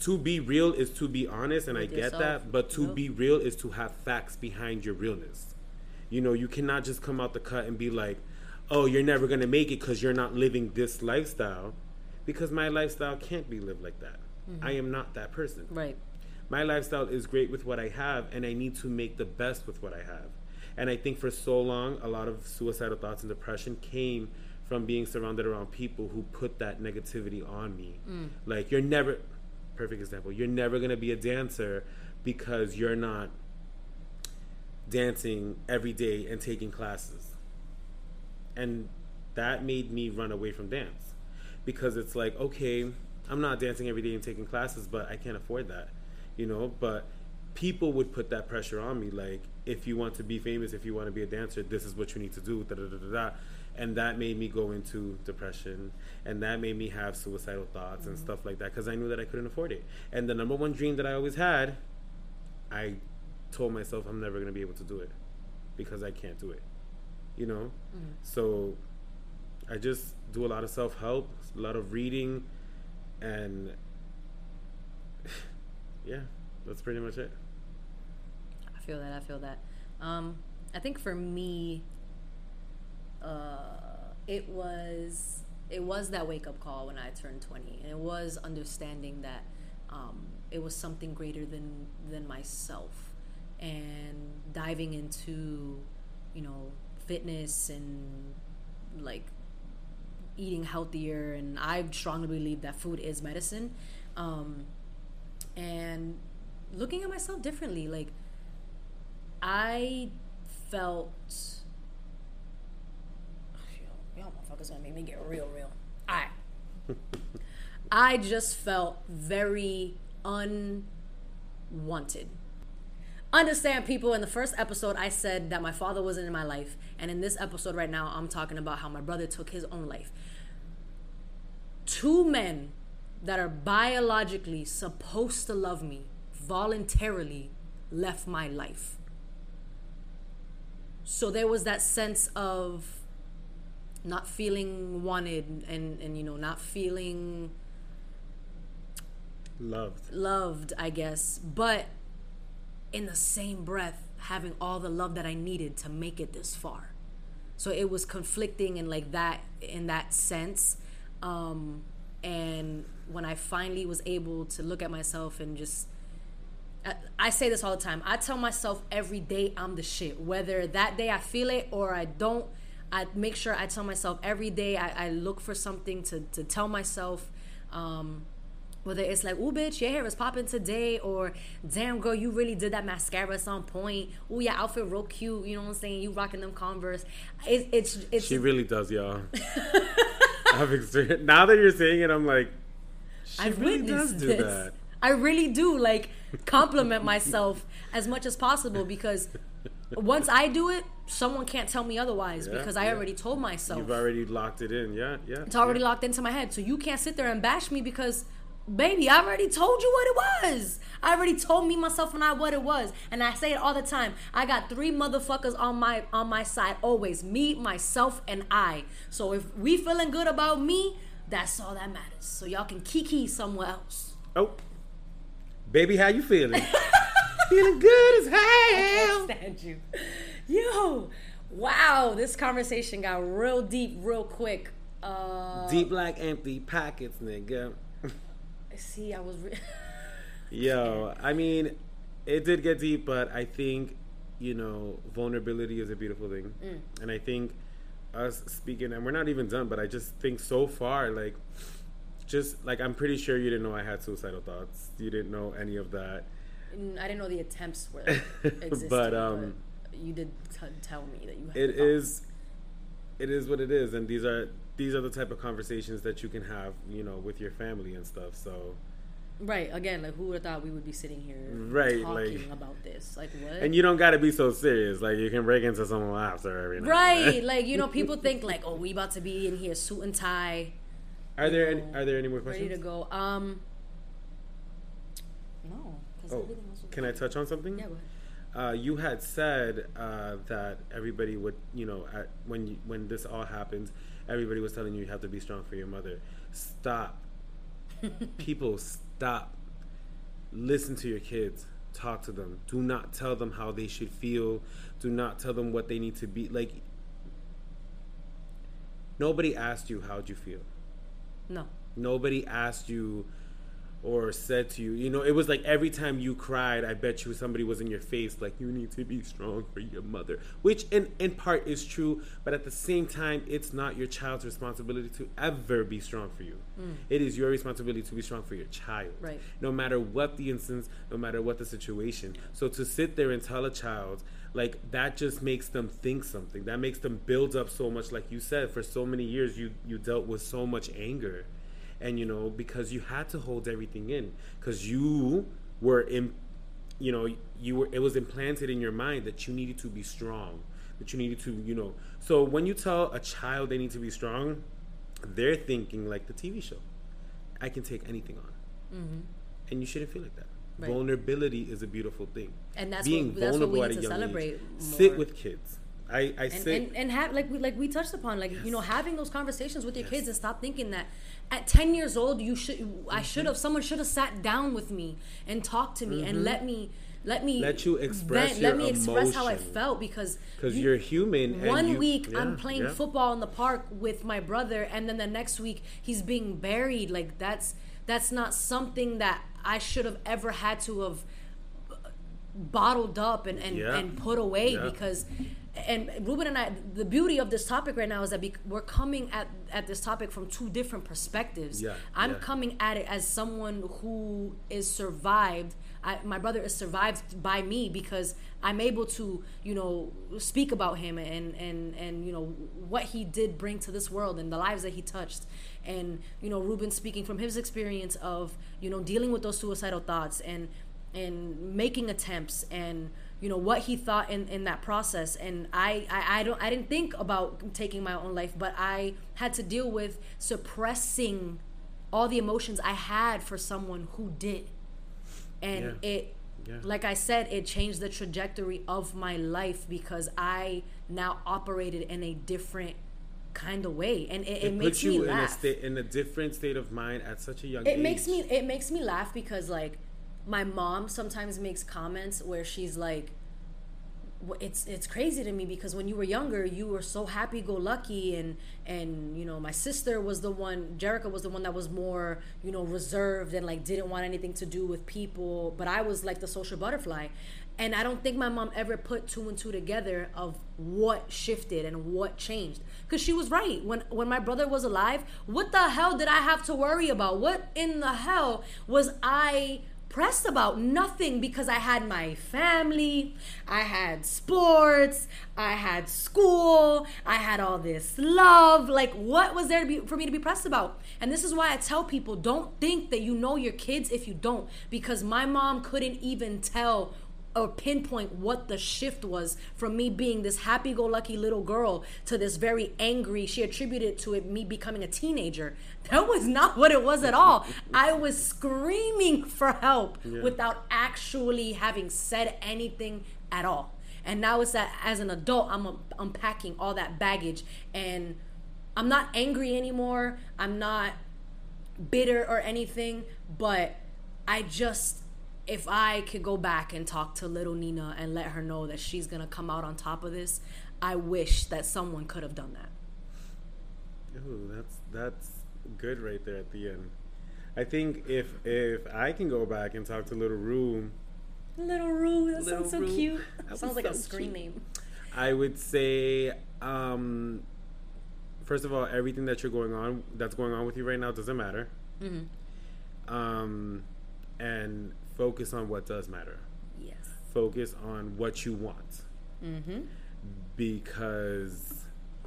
to be real is to be honest, and I get yourself. that. But to Yep. be real is to have facts behind your realness. You know, you cannot just come out the cut and be like, "Oh, you're never gonna make it because you're not living this lifestyle," because my lifestyle can't be lived like that. Mm-hmm. I am not that person. Right. My lifestyle is great with what I have, and I need to make the best with what I have. And I think for so long, a lot of suicidal thoughts and depression came from being surrounded around people who put that negativity on me. Mm. Like, you're never, perfect example, you're never gonna be a dancer because you're not dancing every day and taking classes. And that made me run away from dance because it's like, okay, I'm not dancing every day and taking classes, but I can't afford that, you know? But people would put that pressure on me like, if you want to be famous, if you want to be a dancer, this is what you need to do, da da da da da. And that made me go into depression, and that made me have suicidal thoughts and mm-hmm. stuff like that because I knew that I couldn't afford it. And the number one dream that I always had, I told myself I'm never going to be able to do it because I can't do it. You know? Mm-hmm. So I just do a lot of self help, a lot of reading, and yeah, that's pretty much it. I feel that. I feel that. Um, I think for me, uh, it was it was that wake up call when I turned 20, and it was understanding that um, it was something greater than than myself, and diving into, you know, fitness and like eating healthier. And I strongly believe that food is medicine, um, and looking at myself differently. Like I felt y'all motherfuckers gonna make me get real, real. Alright. I just felt very unwanted. Understand, people, in the first episode, I said that my father wasn't in my life. And in this episode right now, I'm talking about how my brother took his own life. Two men that are biologically supposed to love me voluntarily left my life. So there was that sense of not feeling wanted and and you know not feeling Loved. loved i guess but in the same breath having all the love that i needed to make it this far so it was conflicting in like that in that sense um and when i finally was able to look at myself and just I- I say this all the time. I tell myself every day I'm the shit. Whether that day I feel it or I don't, I make sure I tell myself every day I, I look for something to, to tell myself. Um, whether it's like, ooh, bitch, your hair is popping today, or damn, girl, you really did that mascara on point. Ooh, your outfit real cute. You know what I'm saying? You rocking them Converse. It, it's it's She really does, y'all. I've experienced. Now that you're saying it, I'm like, she I've really witnessed do this. that. I really do like compliment myself as much as possible because once I do it, someone can't tell me otherwise Yeah, because I yeah. already told myself. You've already locked it in. Yeah, yeah. it's already yeah. locked into my head. So you can't sit there and bash me because baby, I already told you what it was. I already told me myself and I what it was. And I say it all the time. I got three motherfuckers on my on my side always. Me, myself, and I. So if we feeling good about me, that's all that matters. So y'all can kiki somewhere else. Oh, baby, how you feeling? feeling good as hell. stand you. Yo, wow, this conversation got real deep real quick. Uh, Deep like empty pockets, nigga. See, I was. Re- Yo, I mean, it did get deep, but I think, you know, vulnerability is a beautiful thing. Mm. And I think us speaking, and we're not even done, but I just think so far, like, just like, I'm pretty sure you didn't know I had suicidal thoughts. You didn't know any of that. I didn't know the attempts were existed, But, um, but you did t- tell me that you had it is it is what it is. And these are, these are the type of conversations that you can have, you know, with your family and stuff. So, right again. Like, who would have thought we would be sitting here Right, talking like- about this? Like, what? and you don't got to be so serious. Like, you can break into someone's laughter every now right? like, you know, people think like, oh, we about to be in here suit and tie, Are there any, are there any more questions? ready to go. Um, no, Oh, was can I touch on something? Yeah. Uh, you had said uh, that everybody would, you know, at, when you, when this all happens, everybody was telling you you have to be strong for your mother. Stop. People, stop. Listen to your kids. Talk to them. Do not tell them how they should feel. Do not tell them what they need to be. Like, nobody asked you how'd you feel. No. Nobody asked you or said to you, you know, it was like every time you cried, I bet you somebody was in your face, like, you need to be strong for your mother, which in, in part is true, but at the same time, it's not your child's responsibility to ever be strong for you. Mm. It is your responsibility to be strong for your child. Right. No matter what the instance, no matter what the situation. So to sit there and tell a child, like, that just makes them think something. That makes them build up so much, like you said, for so many years, you, you dealt with so much anger and you know because you had to hold everything in because you were in you know you were it was implanted in your mind that you needed to be strong that you needed to you know. So when you tell a child they need to be strong they're thinking like the tv show i can take anything on. Mm-hmm. And you shouldn't feel like that. Right. vulnerability is a beautiful thing. And that's being what- that's what we vulnerable need at a to young age. more. sit with kids. I i and, sit and, and have like we like we touched upon like you know having those conversations with your kids and stop thinking that at 10 years old you should i Mm-hmm. should have someone should have sat down with me and talked to me and let me let me Let you express vent, let me express how I felt because because you- you're human. and one you- week yeah, I'm playing yeah. football in the park with my brother, and then the next week he's being buried. Like that's that's not something that I should have ever had to have bottled up and and, Yeah. and put away because. And Ruben and I, the beauty of this topic right now is that we're coming at, at this topic from two different perspectives. Yeah, I'm yeah. coming at it as someone who is survived. I, my brother is survived by me because I'm able to, you know, speak about him and and and you know what he did bring to this world and the lives that he touched, and you know Ruben speaking from his experience of you know dealing with those suicidal thoughts and and making attempts and you know what he thought in, in that process and I, I i don't i didn't think about taking my own life but i had to deal with suppressing all the emotions i had for someone who did and Yeah. it Yeah. like i said it changed the trajectory of my life because i now operated in a different kind of way and it, it, It, makes me in a laugh state in a different state of mind at such a young it age. makes me it makes me laugh because like my mom sometimes makes comments where she's like it's it's crazy to me because when you were younger you were so happy go lucky and and you know my sister was the one Jerica was the one that was more you know reserved and like didn't want anything to do with people but I was like the social butterfly. And I don't think my mom ever put two and two together of what shifted and what changed. Because she was right. When when my brother was alive what the hell did I have to worry about? What in the hell was I pressed about nothing because I had my family, I had sports, I had school, I had all this love. Like, what was there to be for me to be pressed about? And this is why I tell people don't think that you know your kids if you don't, because my mom couldn't even tell or pinpoint what the shift was from me being this happy-go-lucky little girl to this very angry she attributed to it me becoming a teenager. That was not what it was at all. I was screaming for help without actually having said anything at all. And now it's that as an adult i'm unpacking all that baggage. And i'm not angry anymore. I'm not bitter or anything, but I just if I could go back and talk to little Nina and let her know that she's gonna come out on top of this, I wish that someone could have done that. Ooh, that's that's good right there at the end. I think if if I can go back and talk to little Rue, Little Rue, that Little sounds so Rue. cute. That sounds was like a screen cute. name. I would say, um, first of all, everything that you're going on, that's going on with you right now, doesn't matter. Um, and focus on what does matter. Yes. Focus on what you want. Mm-hmm. Because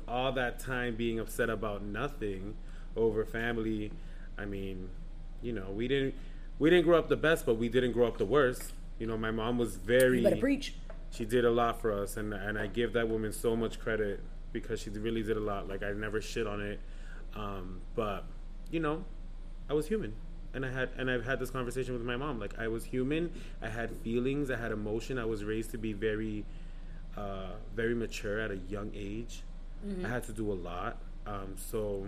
all that time being upset about nothing over family, I mean, you know, we didn't we didn't grow up the best, but we didn't grow up the worst. You know, my mom was very You better preach. she did a lot for us and and I give that woman so much credit because she really did a lot like I never shit on it um, but you know I was human and I had and I've had this conversation with my mom. Like I was human I had feelings I had emotion I was raised to be very uh, very mature at a young age. I had to do a lot. Um, so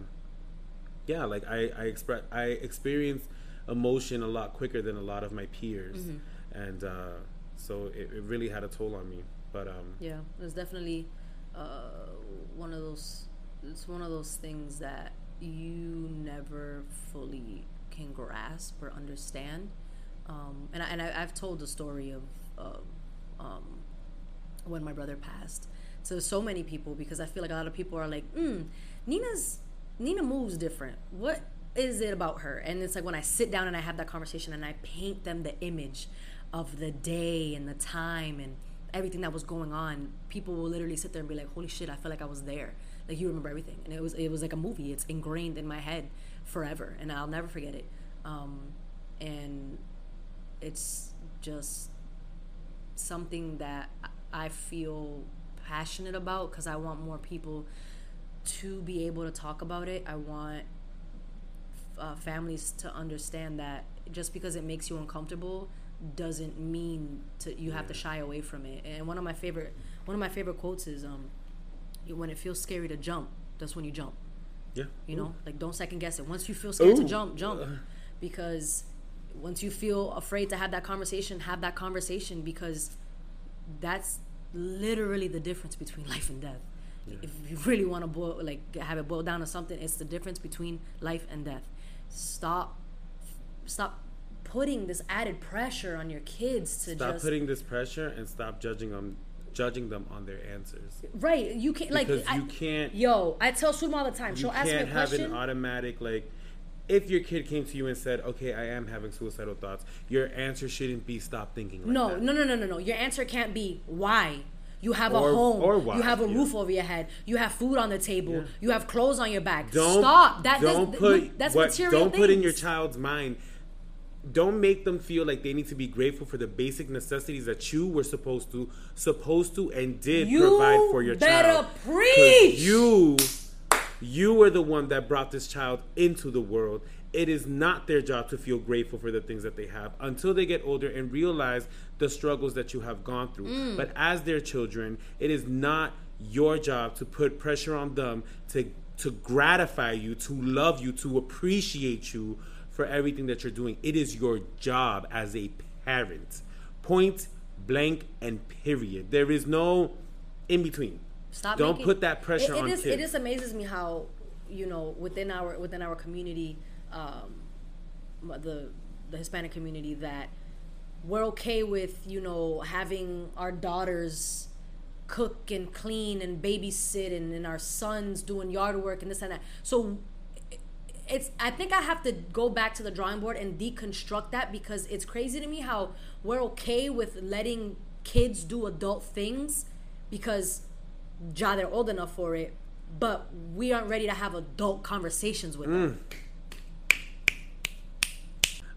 yeah like I I express I experienced emotion a lot quicker than a lot of my peers. And uh, so it, it really had a toll on me. But um Yeah, was definitely uh, one of those. It's one of those things that you never fully can grasp or understand. Um, and I, and I, I've told the story of of um, when my brother passed to so many people because I feel like a lot of people are like, mm, Nina's Nina moves different. What is it about her? And it's like when I sit down and I have that conversation and I paint them the image of the day and the time and everything that was going on, people will literally sit there and be like, "Holy shit, I feel like I was there." Like you remember everything, and it was it was like a movie. It's ingrained in my head forever, and I'll never forget it. Um, and it's just something that I feel passionate about because I want more people to be able to talk about it. I want uh, families to understand that just because it makes you uncomfortable doesn't mean to you have to shy away from it. And one of my favorite one of my favorite quotes is um when it feels scary to jump, that's when you jump. Yeah You know, like don't second guess it. Once you feel scared to jump, jump, uh. because once you feel afraid to have that conversation, have that conversation because that's literally the difference between life and death. If you really want to boil, like have it boil down to something, it's the difference between life and death. Stop, stop putting this added pressure on your kids to Stop just putting this pressure and stop judging them, judging them on their answers. right. You can't like Because I- you can't- Yo, I tell Suma all the time. She'll ask me a can't have an automatic like. If your kid came to you and said, "Okay, I am having suicidal thoughts," your answer shouldn't be "Stop thinking." Like No, that. no, no, no, no, no. Your answer can't be why. You have Or- a home. or why, You have a yeah. roof over your head. You have food on the table. Yeah. You have clothes on your back. Don't Stop. That don't that's, put that's what, material Don't put in your child's mind. Don't make them feel like they need to be grateful for the basic necessities that you were supposed to, supposed to, and did You provide for your better child. preach! You, you were the one that brought this child into the world. It is not their job to feel grateful for the things that they have until they get older and realize the struggles that you have gone through. Mm. But as their children, it is not your job to put pressure on them to to gratify you, to love you, to appreciate you for everything that you're doing. It is your job as a parent. Point blank and period. There is no in between. Stop. Don't making- put that pressure it, it on is- kids. It just amazes me how you know within our within our community, um, the the Hispanic community, that we're okay with you know having our daughters cook and clean and babysit and, and our sons doing yard work and this and that. So it's I think I have to go back to the drawing board and deconstruct that because it's crazy to me how we're okay with letting kids do adult things because ja they're old enough for it, but we aren't ready to have adult conversations with them.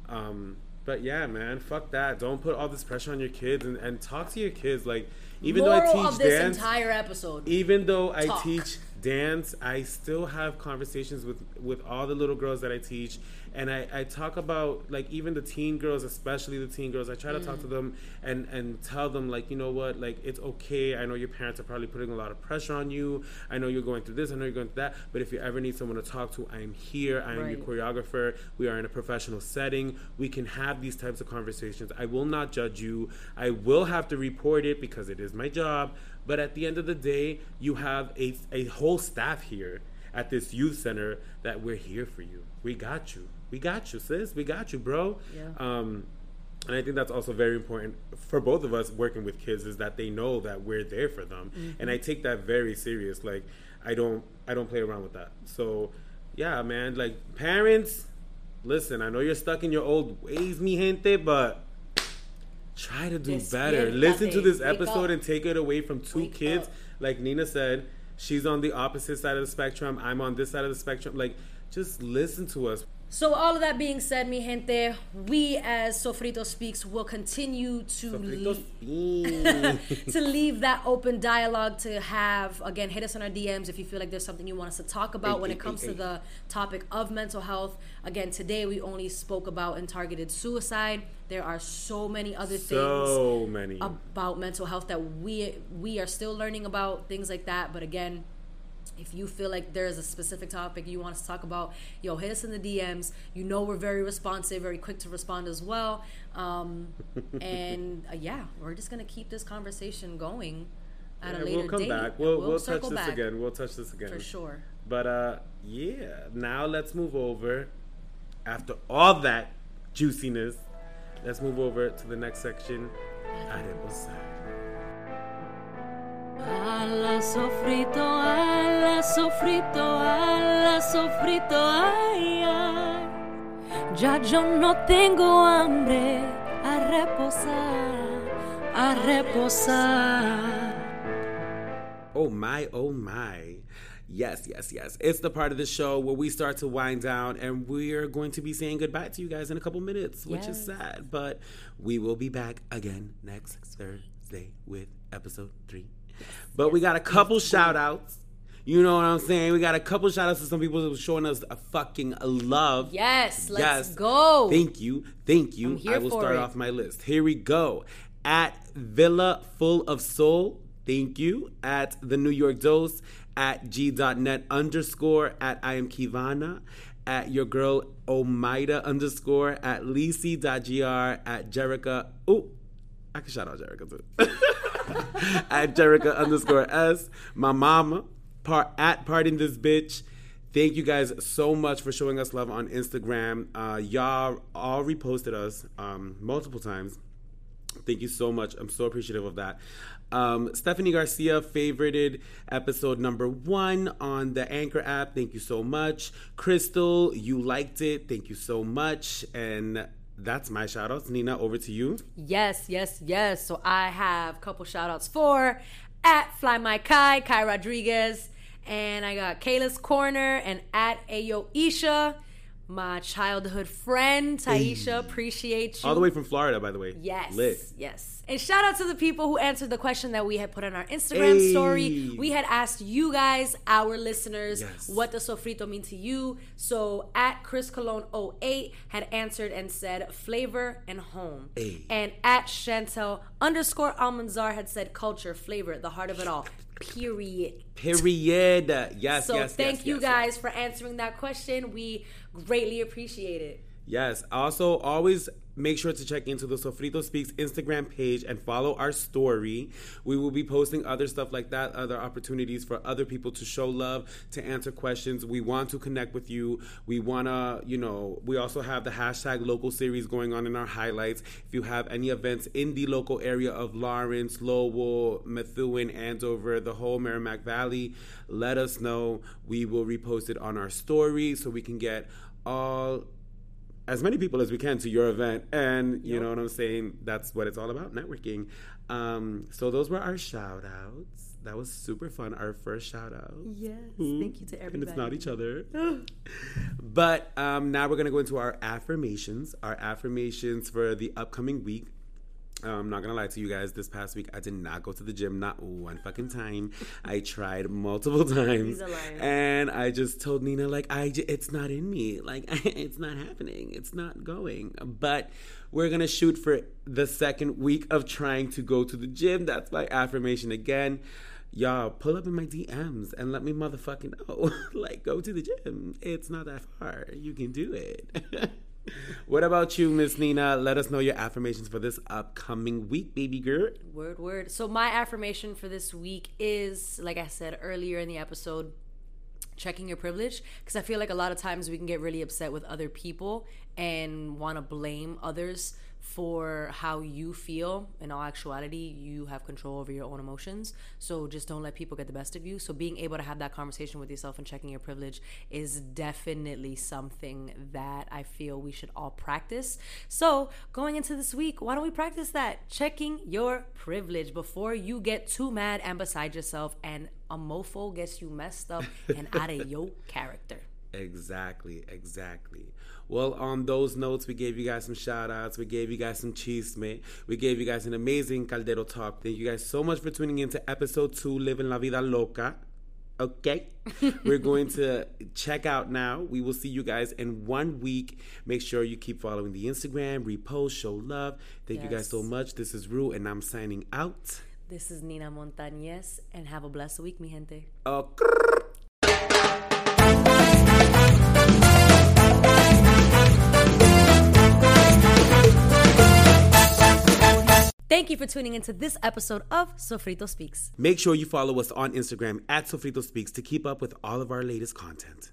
Um, but yeah, man, fuck that. Don't put all this pressure on your kids and, and talk to your kids. Like, even Moral though I teach of this dance, entire episode. even though I teach dance, I still have conversations with with all the little girls that I teach, and I, I talk about like even the teen girls, especially the teen girls. I try to talk Mm. to them and and tell them like you know what, like it's okay. I know your parents are probably putting a lot of pressure on you. I know you're going through this. I know you're going through that. But if you ever need someone to talk to, I am here. I am your choreographer. We are in a professional setting. We can have these types of conversations. I will not judge you. I will have to report it because it is my job. But at the end of the day, you have a, a whole staff here at this youth center that we're here for you. We got you. We got you, sis. We got you, bro. Yeah. Um, and I think that's also very important for both of us working with kids is that they know that we're there for them. And I take that very serious. Like I don't I don't play around with that. So yeah, man, like parents, listen, I know you're stuck in your old ways, mi gente, but try to do better. Listen to this episode and take it away from two Wake kids. up. Like Nina said, she's on the opposite side of the spectrum. I'm on this side of the spectrum. Like just listen to us. So all of that being said, mi gente, we as Sofrito Speaks will continue to le- to leave that open dialogue to have again hit us on our DMs if you feel like there's something you want us to talk about when it comes to the topic of mental health. Again, today we only spoke about and targeted suicide. There are so many other things many. about mental health that we we are still learning about things like that but again if you feel like there's a specific topic you want us to talk about yo hit us in the dms you know we're very responsive very quick to respond as well um, and uh, yeah we're just gonna keep this conversation going at Yeah, a later we'll come date back. and We'll, we'll, touch this back again. We'll touch this again. for sure But uh yeah, now let's move over after all that juiciness. Let's move over to the next section. Ala sofrito, ala sofrito, ala sofrito, ay, ay. Ya yo no tengo hambre a reposar, a reposar. Oh my, oh my. Yes, yes, yes. It's the part of the show where we start to wind down and we're going to be saying goodbye to you guys in a couple minutes, which is sad. But we will be back again next Thursday with episode three. But we got a couple shout outs. You know what I'm saying? We got a couple shout outs to some people who were showing us a fucking love. Yes, let's go. Thank you. Thank you. I will start it. off my list. Here we go. At Villa Full of Soul. Thank you. At the New York Dose. At G.net underscore. At I am Kivana. at your girl Omida underscore at Lisi.gr at Jerica. Oh, I can shout out Jerica too. at Jerica underscore S. My mama par- at Pardon This Bitch. Thank you guys so much for showing us love on Instagram. Uh, y'all all reposted us um, multiple times. Thank you so much. I'm so appreciative of that. Um, Stephanie Garcia favorited episode number one on the Anchor app. Thank you so much. Crystal, you liked it. Thank you so much. And that's my shout outs. Nina, over to you. Yes, yes, yes. So I have a couple shout outs for at Fly My Kai, Kai Rodriguez, and I got Kayla's Corner and at Ayo Isha, my childhood friend Taisha. Appreciate you. All the way from Florida, by the way. Yes. Lit. Yes. And shout out to the people who answered the question that we had put on our Instagram Hey. story. We had asked you guys, our listeners, Yes. what does sofrito mean to you? So at Chris Cologne 08 had answered and said flavor and home. Hey. And at Chantel underscore Almanzar had said culture, flavor, the heart of it all. Period. Period. Yes, So yes, thank yes, you yes, guys for answering that question. We greatly appreciate it. Yes. Also, always make sure to check into the Sofrito Speaks Instagram page and follow our story. We will be posting other stuff like that, other opportunities for other people to show love, to answer questions. We want to connect with you. We want to, you know, we also have the hashtag local series going on in our highlights. If you have any events in the local area of Lawrence, Lowell, Methuen, Andover, the whole Merrimack Valley, let us know. We will repost it on our story so we can get all as many people as we can to your event and you know what i'm saying? That's what it's all about networking. Um, so those were our shout outs that was super fun our first shout out Yes. Thank you to everybody. and it's not each other. But um, now we're going to go into our affirmations. Our affirmations for the upcoming week I'm not gonna lie to you guys. This past week, I did not go to the gym, not one fucking time. I tried multiple times, He's a liar. and I just told Nina like, I, j- it's not in me. Like, it's not happening. It's not going. But we're gonna shoot for the second week of trying to go to the gym. That's my affirmation again. Y'all pull up in my DMs and let me motherfucking know. like, go to the gym. It's not that far. You can do it. What about you, Miss Nina? Let us know your affirmations for this upcoming week, baby girl. Word, word. So my affirmation for this week is, like I said earlier in the episode, checking your privilege. Because I feel like a lot of times we can get really upset with other people and want to blame others for how you feel. In all actuality, you have control over your own emotions. So just don't let people get the best of you. So being able to have that conversation with yourself and checking your privilege is definitely something that I feel we should all practice. So going into this week, why don't we practice that? Checking your privilege before you get too mad and beside yourself and a mofo gets you messed up and out of your character. Exactly, exactly. Well, on those notes, we gave you guys some shout outs. We gave you guys some chisme. We gave you guys an amazing Caldero talk. Thank you guys so much for tuning in to episode two, Living La Vida Loca. Okay. We're going to check out now. We will see you guys in one week. Make sure you keep following the Instagram, repost, show love. Thank you guys so much. This is Rue, and I'm signing out. This is Nina Montañez, and have a blessed week, mi gente. Uh, Thank you for tuning into this episode of Sofrito Speaks. Make sure you follow us on Instagram at Sofrito Speaks to keep up with all of our latest content.